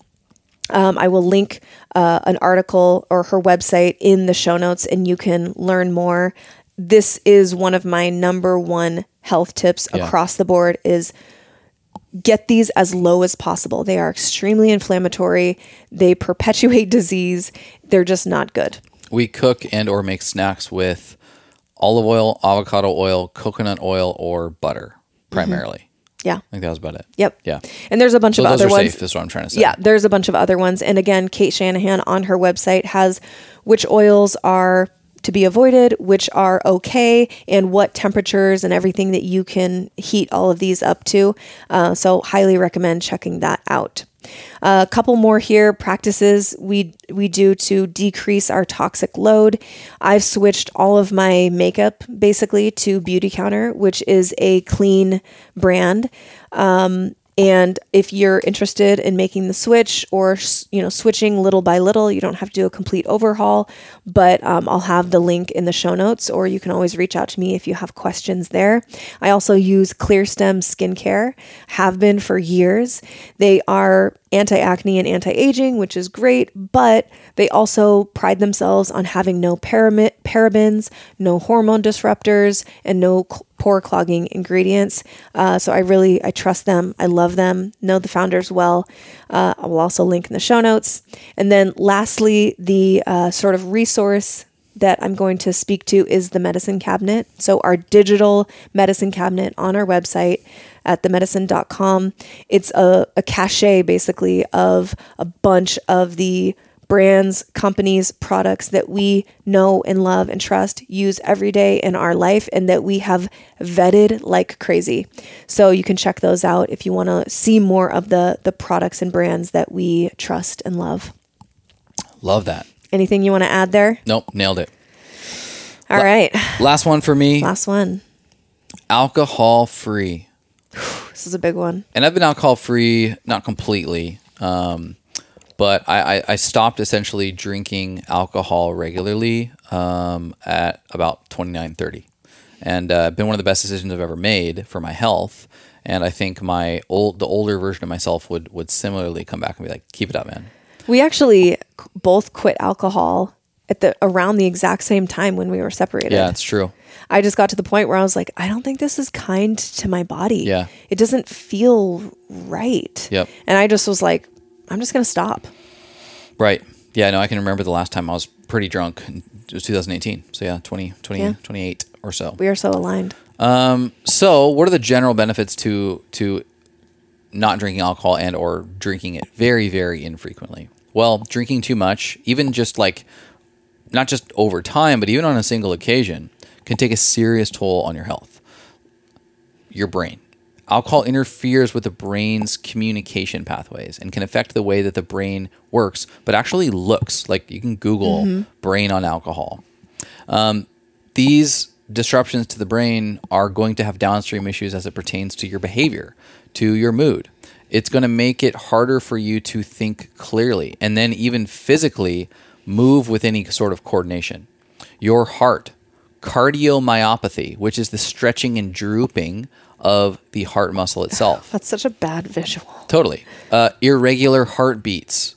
Um, I will link uh, an article or her website in the show notes and you can learn more. This is one of my number one health tips Yeah. across the board is get these as low as possible. They are extremely inflammatory. They perpetuate (laughs) disease. They're just not good. We cook and or make snacks with olive oil, avocado oil, coconut oil, or butter mm-hmm. primarily. Yeah. I think that was about it. Yep. Yeah. And there's a bunch So of those other are ones. safe. Is what I'm trying to say. Yeah, there's a bunch of other ones. And again, Cate Shanahan on her website has which oils are to be avoided, which are okay, and what temperatures and everything that you can heat all of these up to. Uh, so, highly recommend checking that out. a couple more here practices we we do to decrease our toxic load. I've switched all of my makeup basically to BeautyCounter, which is a clean brand. Um, and if you're interested in making the switch or you know switching little by little, you don't have to do a complete overhaul. But um, I'll have the link in the show notes, or you can always reach out to me if you have questions there. I also use Clearstem skincare, have been for years. They are anti-acne and anti-aging, which is great, but they also pride themselves on having no parabens, no hormone disruptors, and no pore clogging ingredients. Uh, so I really I trust them. I love them. Know the founders well. Uh, I will also link in the show notes. And then lastly, the uh, sort of resource that I'm going to speak to is the Medicin Cabinet. So, our digital Medicin Cabinet on our website at themedicin.com. It's a, a cache basically of a bunch of the brands, companies, products that we know and love and trust, use every day in our life, and that we have vetted like crazy. So you can check those out if you want to see more of the the products and brands that we trust and love. Love that. Anything you want to add there? Nope. Nailed it. All right, Last one for me. last one. Alcohol free. (sighs) This is a big one. and I've been alcohol free, not completely, um, but I, I, I stopped essentially drinking alcohol regularly um, at about 29, 30. and uh, been one of the best decisions I've ever made for my health. And I think my old, the older version of myself would would similarly come back and be like, "Keep it up, man." We actually both quit alcohol at the around the exact same time when we were separated. Yeah, it's true. I just got to the point where I was like, I don't think this is kind to my body. Yeah. It doesn't feel right. Yep. And I just was like, I'm just going to stop. Right. Yeah. No, I can remember the last time I was pretty drunk. It was 2018. So yeah, 20, 20 Yeah. 28 or so. We are so aligned. Um, so, what are the general benefits to to not drinking alcohol and or drinking it very very infrequently? Well, drinking too much, even just like not just over time, but even on a single occasion, can take a serious toll on your health. Your brain. Alcohol interferes with the brain's communication pathways and can affect the way that the brain works, but actually looks. Like you can Google mm-hmm. brain on alcohol um, these disruptions to the brain are going to have downstream issues as it pertains to your behavior, to your mood. It's going to make it harder for you to think clearly and then even physically move with any sort of coordination. Your heart, cardiomyopathy, which is the stretching and drooping of the heart muscle itself. That's such a bad visual. Totally. Uh, irregular heartbeats,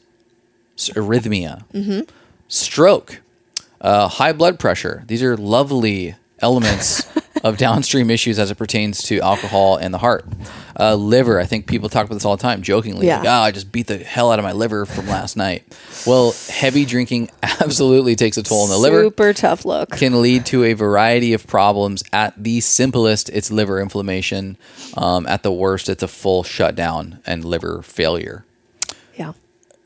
arrhythmia, stroke, uh, high blood pressure. These are lovely elements (laughs) of downstream issues as it pertains to alcohol and the heart. Uh, liver. I think people talk about this all the time, jokingly. Yeah. Like, oh, I just beat the hell out of my liver from last night. Well, heavy drinking (laughs) absolutely takes a toll on the liver Super tough look. can lead to a variety of problems. At the simplest, it's liver inflammation. Um, at the worst, it's a full shutdown and liver failure. Yeah.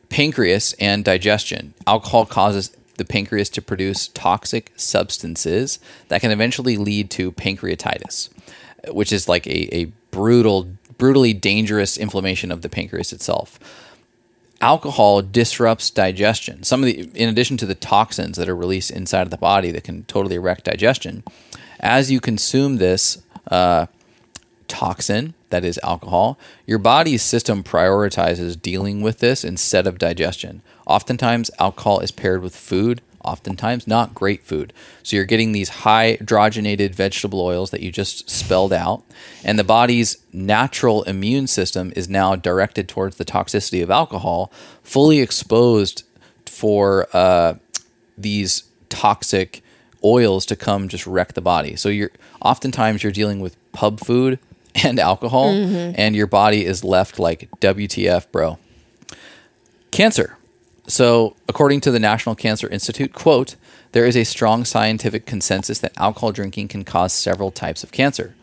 Pancreas and digestion. Alcohol causes the pancreas to produce toxic substances that can eventually lead to pancreatitis, which is like a, a brutal, brutally dangerous inflammation of the pancreas itself alcohol disrupts digestion. Some of the, in addition to the toxins that are released inside of the body that can totally wreck digestion, as you consume this uh, toxin, that is alcohol, your body's system prioritizes dealing with this instead of digestion. Oftentimes, alcohol is paired with food. Oftentimes, not great food. So, you're getting these hydrogenated vegetable oils that you just spelled out, and the body's natural immune system is now directed towards the toxicity of alcohol, fully exposed for uh, these toxic oils to come just wreck the body. So you're oftentimes you're dealing with pub food (laughs) and alcohol, and your body is left like WTF, bro. Cancer. So, according to the National Cancer Institute, quote, there is a strong scientific consensus that alcohol drinking can cause several types of cancer.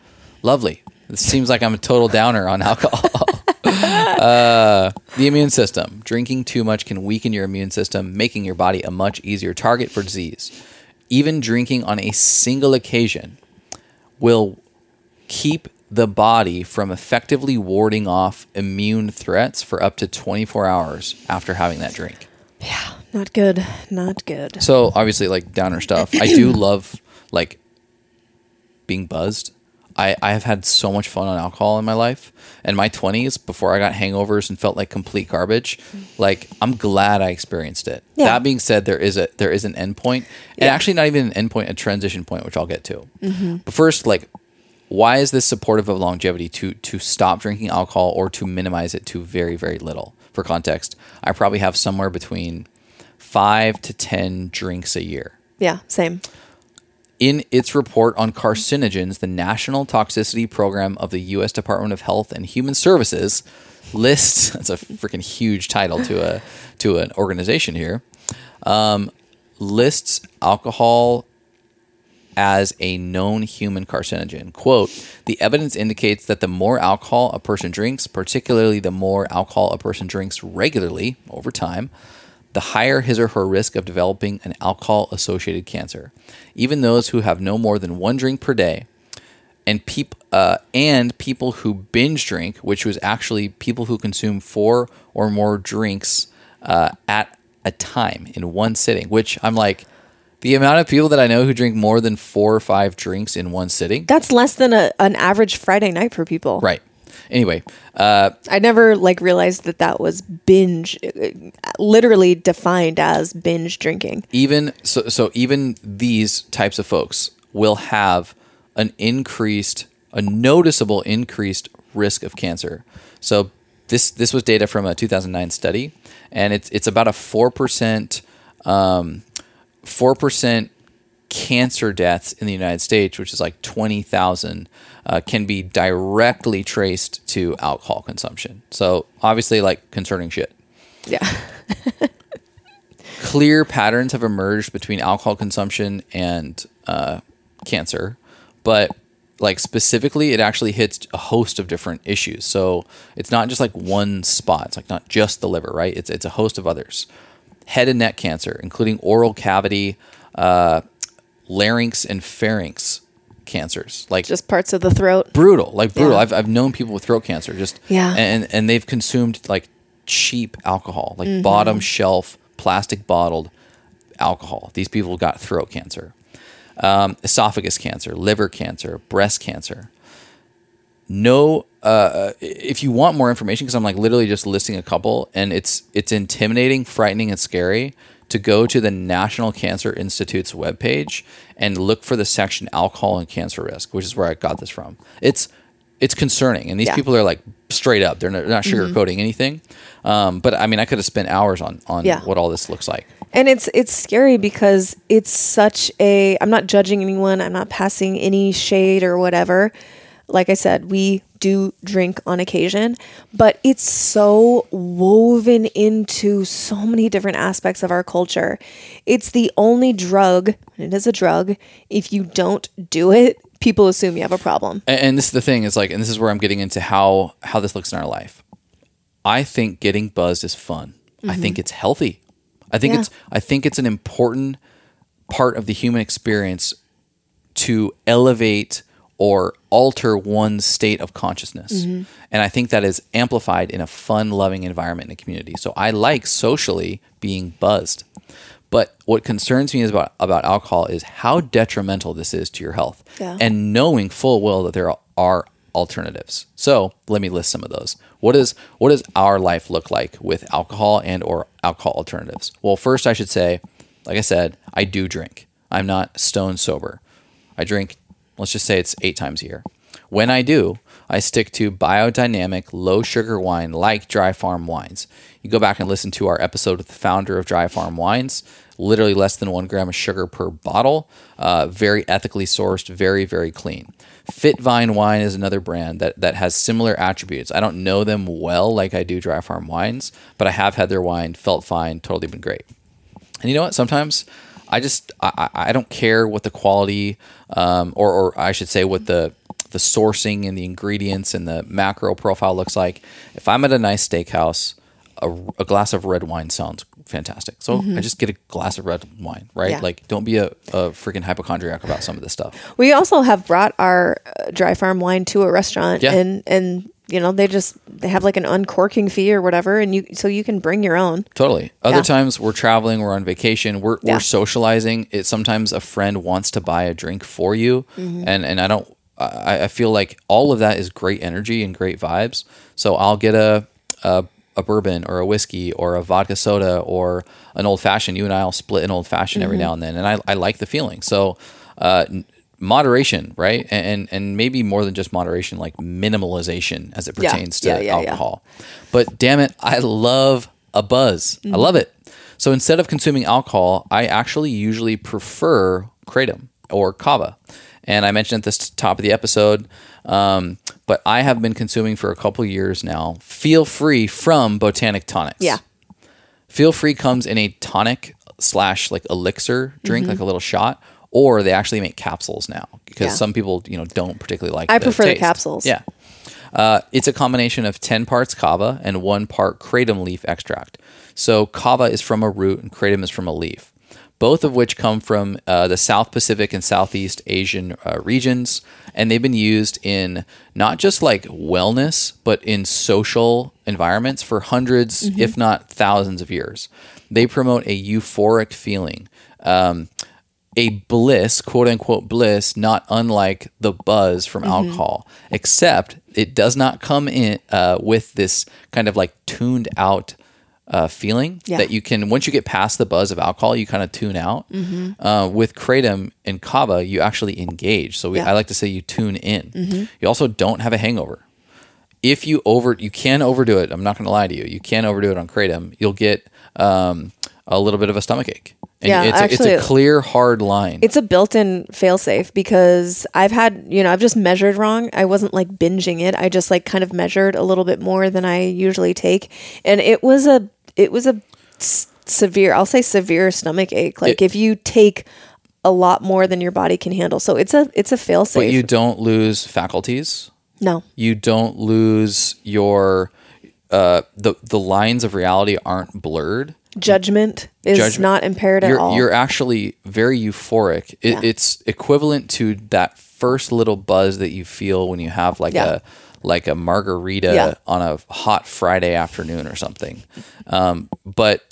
Lovely. It seems like I'm a total downer on (laughs) alcohol. Uh, the immune system. Drinking too much can weaken your immune system, making your body a much easier target for disease. Even drinking on a single occasion will keep the body from effectively warding off immune threats for up to 24 hours after having that drink. Yeah. Not good. Not good. So obviously, like downer stuff. I do (clears throat) love like being buzzed. I, I have had so much fun on alcohol in my life. In my twenties, before I got hangovers and felt like complete garbage, like I'm glad I experienced it. Yeah. That being said, there is a there is an end point, and actually not even an end point, a transition point, which I'll get to. Mm-hmm. But first, like, why is this supportive of longevity to to stop drinking alcohol or to minimize it to very very little? For context, I probably have somewhere between five to ten drinks a year. Yeah. Same. In its report on carcinogens, the National Toxicity Program of the U.S. Department of Health and Human Services lists (laughs) that's a freaking huge title to a to an organization here um, lists alcohol as a known human carcinogen. Quote, the evidence indicates that the more alcohol a person drinks, particularly the more alcohol a person drinks regularly over time, the higher his or her risk of developing an alcohol associated cancer. Even those who have no more than one drink per day and peop, uh, and people who binge drink, which was actually people who consume four or more drinks uh, at a time in one sitting. Which I'm like, the amount of people that I know who drink more than four or five drinks in one sitting. That's less than a, an average Friday night for people. Right. Anyway, uh, I never like realized that that was binge, uh, literally defined as binge drinking. Even so, so even these types of folks will have an increased, a noticeable increased risk of cancer. So this this was data from a 2009 study, and it's it's about a four percent um, 4% cancer deaths in the United States, which is like 20,000, uh, can be directly traced to alcohol consumption. So obviously, like concerning shit. Yeah. (laughs) Clear patterns have emerged between alcohol consumption and uh, cancer, but like specifically, it actually hits a host of different issues. So it's not just like one spot. It's like not just the liver, right? It's it's a host of others. Head and neck cancer, including oral cavity, uh, larynx, and pharynx cancers. Like Just parts of the throat. brutal, like brutal. Yeah. I've, I've known people with throat cancer just Yeah. and and they've consumed like cheap alcohol, Mm-hmm. like bottom shelf plastic bottled alcohol. These people got throat cancer, um, esophagus cancer, liver cancer, breast cancer. No, uh, if you want more information, because I'm like literally just listing a couple, and it's it's intimidating, frightening, and scary to go to the National Cancer Institute's webpage and look for the section alcohol and cancer risk, which is where I got this from. It's it's concerning, and these Yeah. people are like straight up; they're not, they're not sugarcoating anything. Um, but I mean, I could have spent hours on on Yeah. what all this looks like. And it's it's scary because it's such a I'm not judging anyone, I'm not passing any shade or whatever. Like I said, we do drink on occasion, but it's so woven into so many different aspects of our culture. It's the only drug, it is a drug, if you don't do it, people assume you have a problem. and, and this is the thing is like and this is where i'm getting into how how this looks in our life i think getting buzzed is fun i mm-hmm. think it's healthy i think Yeah. it's i think it's an important part of the human experience to elevate or alter one's state of consciousness mm-hmm. and i think that is amplified in a fun loving environment in a community so i like socially being buzzed but what concerns me is about, about alcohol is how detrimental this is to your health Yeah. and knowing full well that there are alternatives. So let me list some of those. What is what does our life look like with alcohol and or alcohol alternatives? Well, first I should say, like I said, I do drink. I'm not stone sober. I drink, let's just say it's eight times a year. When I do, I stick to biodynamic, low sugar wine like Dry Farm Wines. You go back and listen to our episode with the founder of Dry Farm Wines. Literally less than one gram of sugar per bottle. Uh, very ethically sourced, very, very clean. Fit Vine Wine is another brand that, that has similar attributes. I don't know them well like I do Dry Farm Wines, but I have had their wine, felt fine, totally been great. And you know what? Sometimes I just I, I don't care what the quality, um, or or I should say what the the sourcing and the ingredients and the macro profile looks like. If I'm at a nice steakhouse, a, a glass of red wine sounds fantastic. So I just get a glass of red wine, right? Yeah. Like don't be a, a freaking hypochondriac about some of this stuff. We also have brought our uh, dry farm wine to a restaurant Yeah. and and you know they just they have like an uncorking fee or whatever and you so you can bring your own. Totally. Other Yeah. times we're traveling, we're on vacation, we're, Yeah. we're socializing. It sometimes a friend wants to buy a drink for you, Mm-hmm. and and I don't. I, I feel like all of that is great energy and great vibes. So I'll get a, a a bourbon or a whiskey or a vodka soda or an old fashioned. You and I'll split an old fashioned every Mm-hmm. now and then, and I I like the feeling. So. Uh, moderation right and, and and maybe more than just moderation like minimalization as it Yeah. pertains to Yeah, yeah, yeah. alcohol but damn it i love a buzz i love it so instead of consuming alcohol i actually usually prefer kratom or kava and i mentioned at this top of the episode um, but i have been consuming for a couple years now feel free from botanic tonics Yeah. Feel Free comes in a tonic slash like elixir Mm-hmm. drink, like a little shot, or they actually make capsules now because Yeah. some people you know don't particularly like. I prefer the capsules. Yeah, uh, it's a combination of ten parts kava and one part kratom leaf extract. So kava is from a root and kratom is from a leaf. Both of which come from uh, the South Pacific and Southeast Asian uh, regions, and they've been used in not just like wellness, but in social environments for 100s if not thousands of years. They promote a euphoric feeling, um, a bliss, quote unquote bliss, not unlike the buzz from alcohol, except it does not come in uh, with this kind of like tuned out uh, feeling Yeah. that you can once you get past the buzz of alcohol, you kind of tune out. Uh, with kratom and kava, you actually engage. So we, Yeah. I like to say you tune in. You also don't have a hangover. If you over, you can overdo it. I'm not going to lie to you. You can overdo it on kratom. You'll get um, a little bit of a stomach ache. And Yeah, it's, a, it's a clear, hard line. It's a built-in failsafe because I've had, you know, I've just measured wrong. I wasn't like binging it. I just like kind of measured a little bit more than I usually take, and it was a it was a s- severe. I'll say severe stomach ache. Like It- if you take a lot more than your body can handle. So it's a it's a failsafe. but you don't lose faculties. no. you don't lose your uh the the lines of reality aren't blurred Judgment is Judgment- not impaired at you're all. you're actually very euphoric it, Yeah. it's equivalent to that first little buzz that you feel when you have like Yeah. a like a margarita Yeah. on a hot friday afternoon or something um, but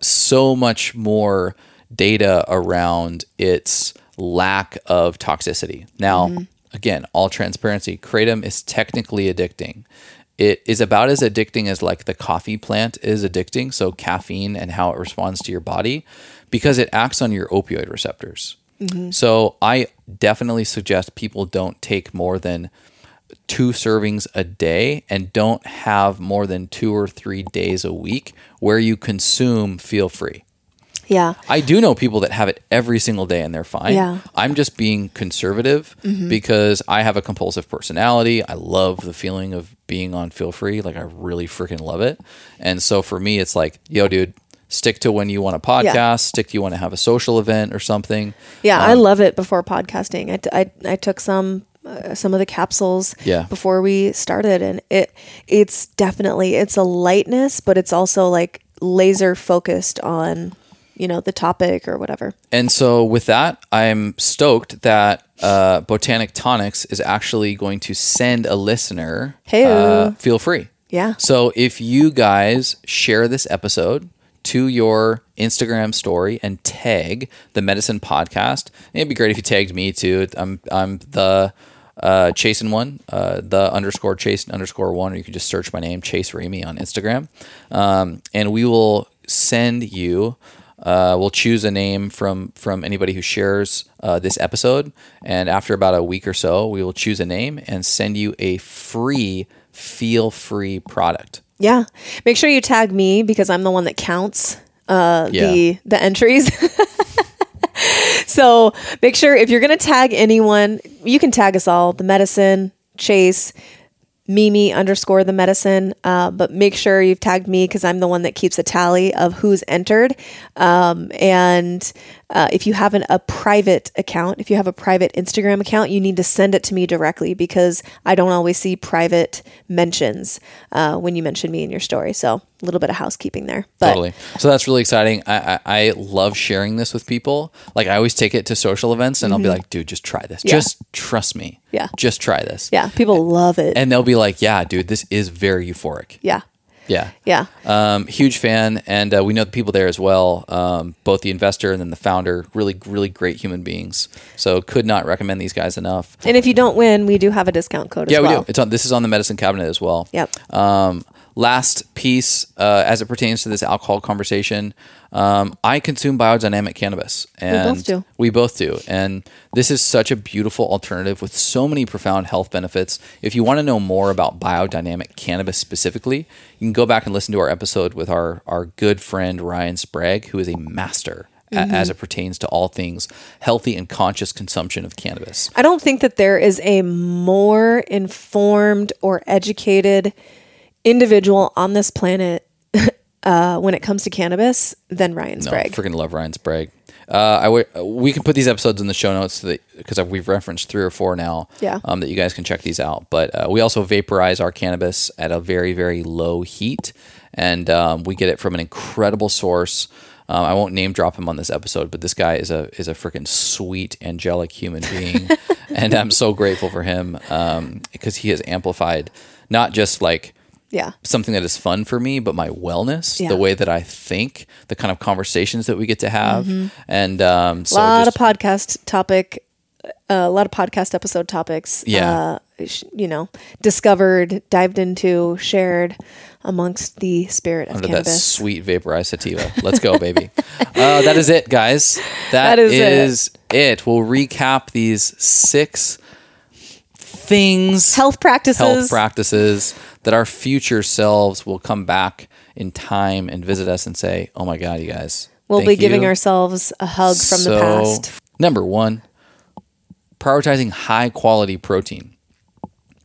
so much more data around its lack of toxicity. Now, Mm-hmm. again, all transparency, kratom is technically addicting. It is about as addicting as like the coffee plant is addicting, so caffeine and how it responds to your body because it acts on your opioid receptors. Mm-hmm. So I definitely suggest people don't take more than two servings a day and don't have more than two or three days a week where you consume feel free. yeah. I do know people that have it every single day and they're fine. Yeah. I'm just being conservative because I have a compulsive personality. I love the feeling of being on feel free. Like I really freaking love it. And so for me, it's like, yo, dude, stick to when you want a podcast, Yeah. stick to you want to have a social event or something. Yeah, I Um, love it before podcasting. I, t- I, I took some uh, some of the capsules Yeah. before we started and it it's definitely it's a lightness but it's also like laser focused on you know the topic or whatever. And so, with that, I'm stoked that uh, Botanic Tonics is actually going to send a listener. Hey-o. uh, feel free. Yeah. So, if you guys share this episode to your Instagram story and tag the Medicin Podcast, it'd be great if you tagged me too. I'm I'm the uh, Chasen one, uh, the underscore Chase underscore one, or you can just search my name, Chase Ramey, on Instagram, um, and we will send you. Uh, we'll choose a name from from anybody who shares uh, this episode, and after about a week or so, we will choose a name and send you a free feel free product. Yeah. Make sure you tag me because I'm the one that counts uh, Yeah. the the entries. (laughs) so make sure if you're gonna tag anyone, you can tag us all, the medicin, Chase, Mimi underscore the medicin. Uh, but make sure you've tagged me because I'm the one that keeps a tally of who's entered. Um, and uh, if you have an, a private account, if you have a private Instagram account, you need to send it to me directly because I don't always see private mentions uh, when you mention me in your story. So a little bit of housekeeping there. But totally. So that's really exciting. I, I, I love sharing this with people. Like I always take it to social events and I'll be like, dude, just try this. Mm-hmm. Yeah. Just trust me. Yeah. Just try this. yeah, people love it. And they'll be like, yeah, dude, this is very euphoric. yeah. Yeah. Yeah. Um, huge fan, and uh, we know the people there as well. Um, both the investor and then the founder, really, really great human beings. So could not recommend these guys enough. And if you don't win, we do have a discount code Yeah, as well. we do. It's on. This is on the Medicin Cabinet as well. Yep. Um, last piece, uh, as it pertains to this alcohol conversation, um, I consume biodynamic cannabis, and both do. we both do. And this is such a beautiful alternative with so many profound health benefits. If you want to know more about biodynamic cannabis specifically, you can go back and listen to our episode with our our good friend Ryan Sprague, who is a master. Mm-hmm. As it pertains to all things healthy and conscious consumption of cannabis. I don't think that there is a more informed or educated individual on this planet (laughs) uh, when it comes to cannabis than Ryan Sprague. No, freaking love Ryan Sprague. Uh, I w- we can put these episodes in the show notes because we've referenced three or four now. Yeah. Um, that you guys can check these out. But uh, we also vaporize our cannabis at a very very low heat, and um, we get it from an incredible source. Um, I won't name drop him on this episode, but this guy is a is a freaking sweet angelic human being, (laughs) and I'm so grateful for him because he has amplified not just like yeah. something that is fun for me, but my wellness, Yeah. the way that I think, the kind of conversations that we get to have, and um, A lot just, of podcast topic a lot of podcast episode topics. Yeah. uh, you know, discovered, dived into, shared amongst the spirit of Under that sweet vaporized sativa. Let's go, baby. (laughs) uh, that is it, guys. That is it. is it. We'll recap these six things, Health practices. health practices that our future selves will come back in time and visit us and say, "Oh my God, you guys." we'll be giving you." ourselves a hug from the past. Number one, prioritizing high quality protein.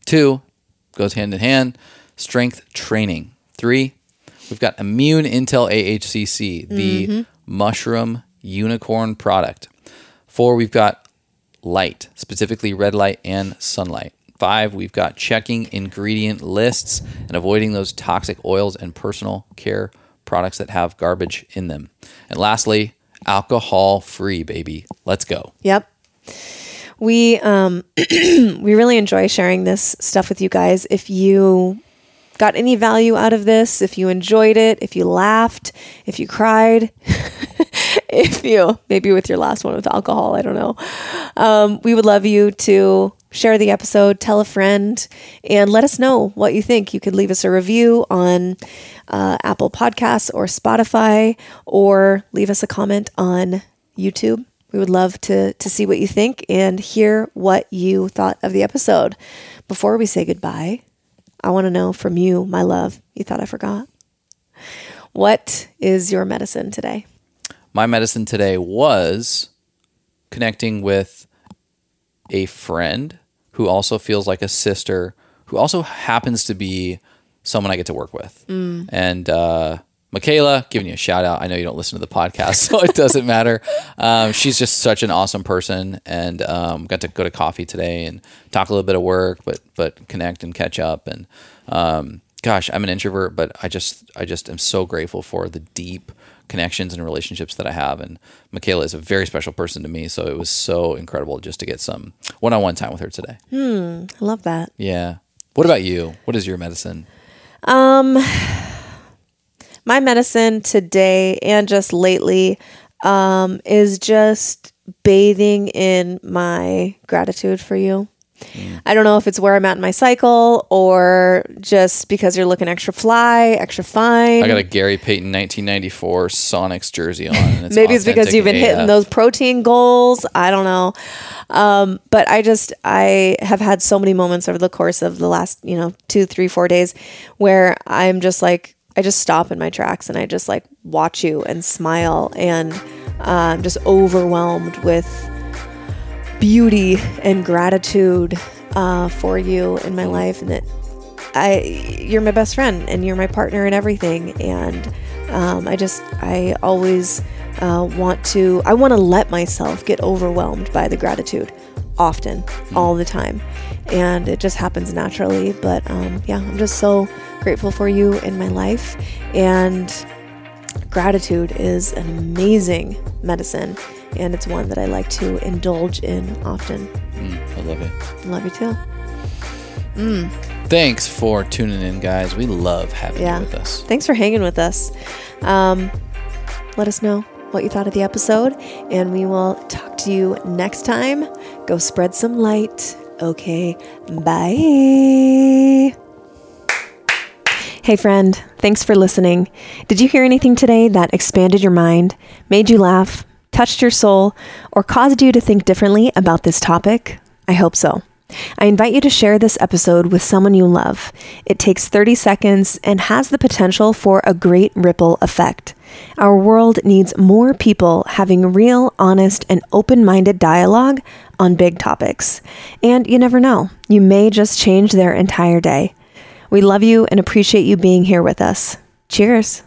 Two, goes hand in hand, strength training. Three, we've got Immune Intel AHCC, the Mm-hmm. mushroom unicorn product. Four, we've got light, specifically red light and sunlight. Five, we've got checking ingredient lists and avoiding those toxic oils and personal care products that have garbage in them. And lastly, alcohol free, baby. Let's go. Yep. We um (clears throat) we really enjoy sharing this stuff with you guys. If you got any value out of this, if you enjoyed it, if you laughed, if you cried, (laughs) if you maybe with your last one with alcohol, I don't know. Um, we would love you to share the episode, tell a friend, and let us know what you think. You could leave us a review on uh, Apple Podcasts or Spotify, or leave us a comment on YouTube. We would love to to see what you think and hear what you thought of the episode. Before we say goodbye, I want to know from you, my love. You thought I forgot. What is your medicine today? My medicine today was connecting with a friend who also feels like a sister, who also happens to be someone I get to work with. And uh, Michaela, giving you a shout out. I know you don't listen to the podcast, (laughs) so it doesn't matter. Um, she's just such an awesome person, and um, got to go to coffee today and talk a little bit of work, but but connect and catch up. And um, gosh, I'm an introvert, but I just I just am so grateful for the deep connections and relationships that I have. And Michaela is a very special person to me, so it was so incredible just to get some one-on-one time with her today. Hmm. I love that. Yeah. What about you? What is your medicine? Um, (sighs) my medicine today and just lately um, is just bathing in my gratitude for you. I don't know if it's where I'm at in my cycle or just because you're looking extra fly, extra fine. I got a Gary Payton 1994 Sonics jersey on. and it's Maybe it's because you've been hitting those protein goals. I don't know. Um, but I just, I have had so many moments over the course of the last, you know, two, three, four days where I'm just like, I just stop in my tracks and I just like watch you and smile and uh, I'm just overwhelmed with beauty and gratitude uh, for you in my life and that I you're my best friend and you're my partner in everything. And um, I just I always uh, want to I want to let myself get overwhelmed by the gratitude often all the time. And it just happens naturally but um, yeah I'm just so grateful for you in my life. And gratitude is an amazing medicine and it's one that I like to indulge in often Mm, I love it. love you too Thanks for tuning in, guys. We love having Yeah. you with us. Thanks for hanging with us. Um, let us know what you thought of the episode, and we will talk to you next time. Go spread some light. Okay, bye. Hey, friend, thanks for listening. Did you hear anything today that expanded your mind, made you laugh, touched your soul, or caused you to think differently about this topic? I hope so. I invite you to share this episode with someone you love. It takes 30 seconds and has the potential for a great ripple effect. Our world needs more people having real, honest, and open minded dialogue on big topics. And you never know, you may just change their entire day. We love you and appreciate you being here with us. Cheers.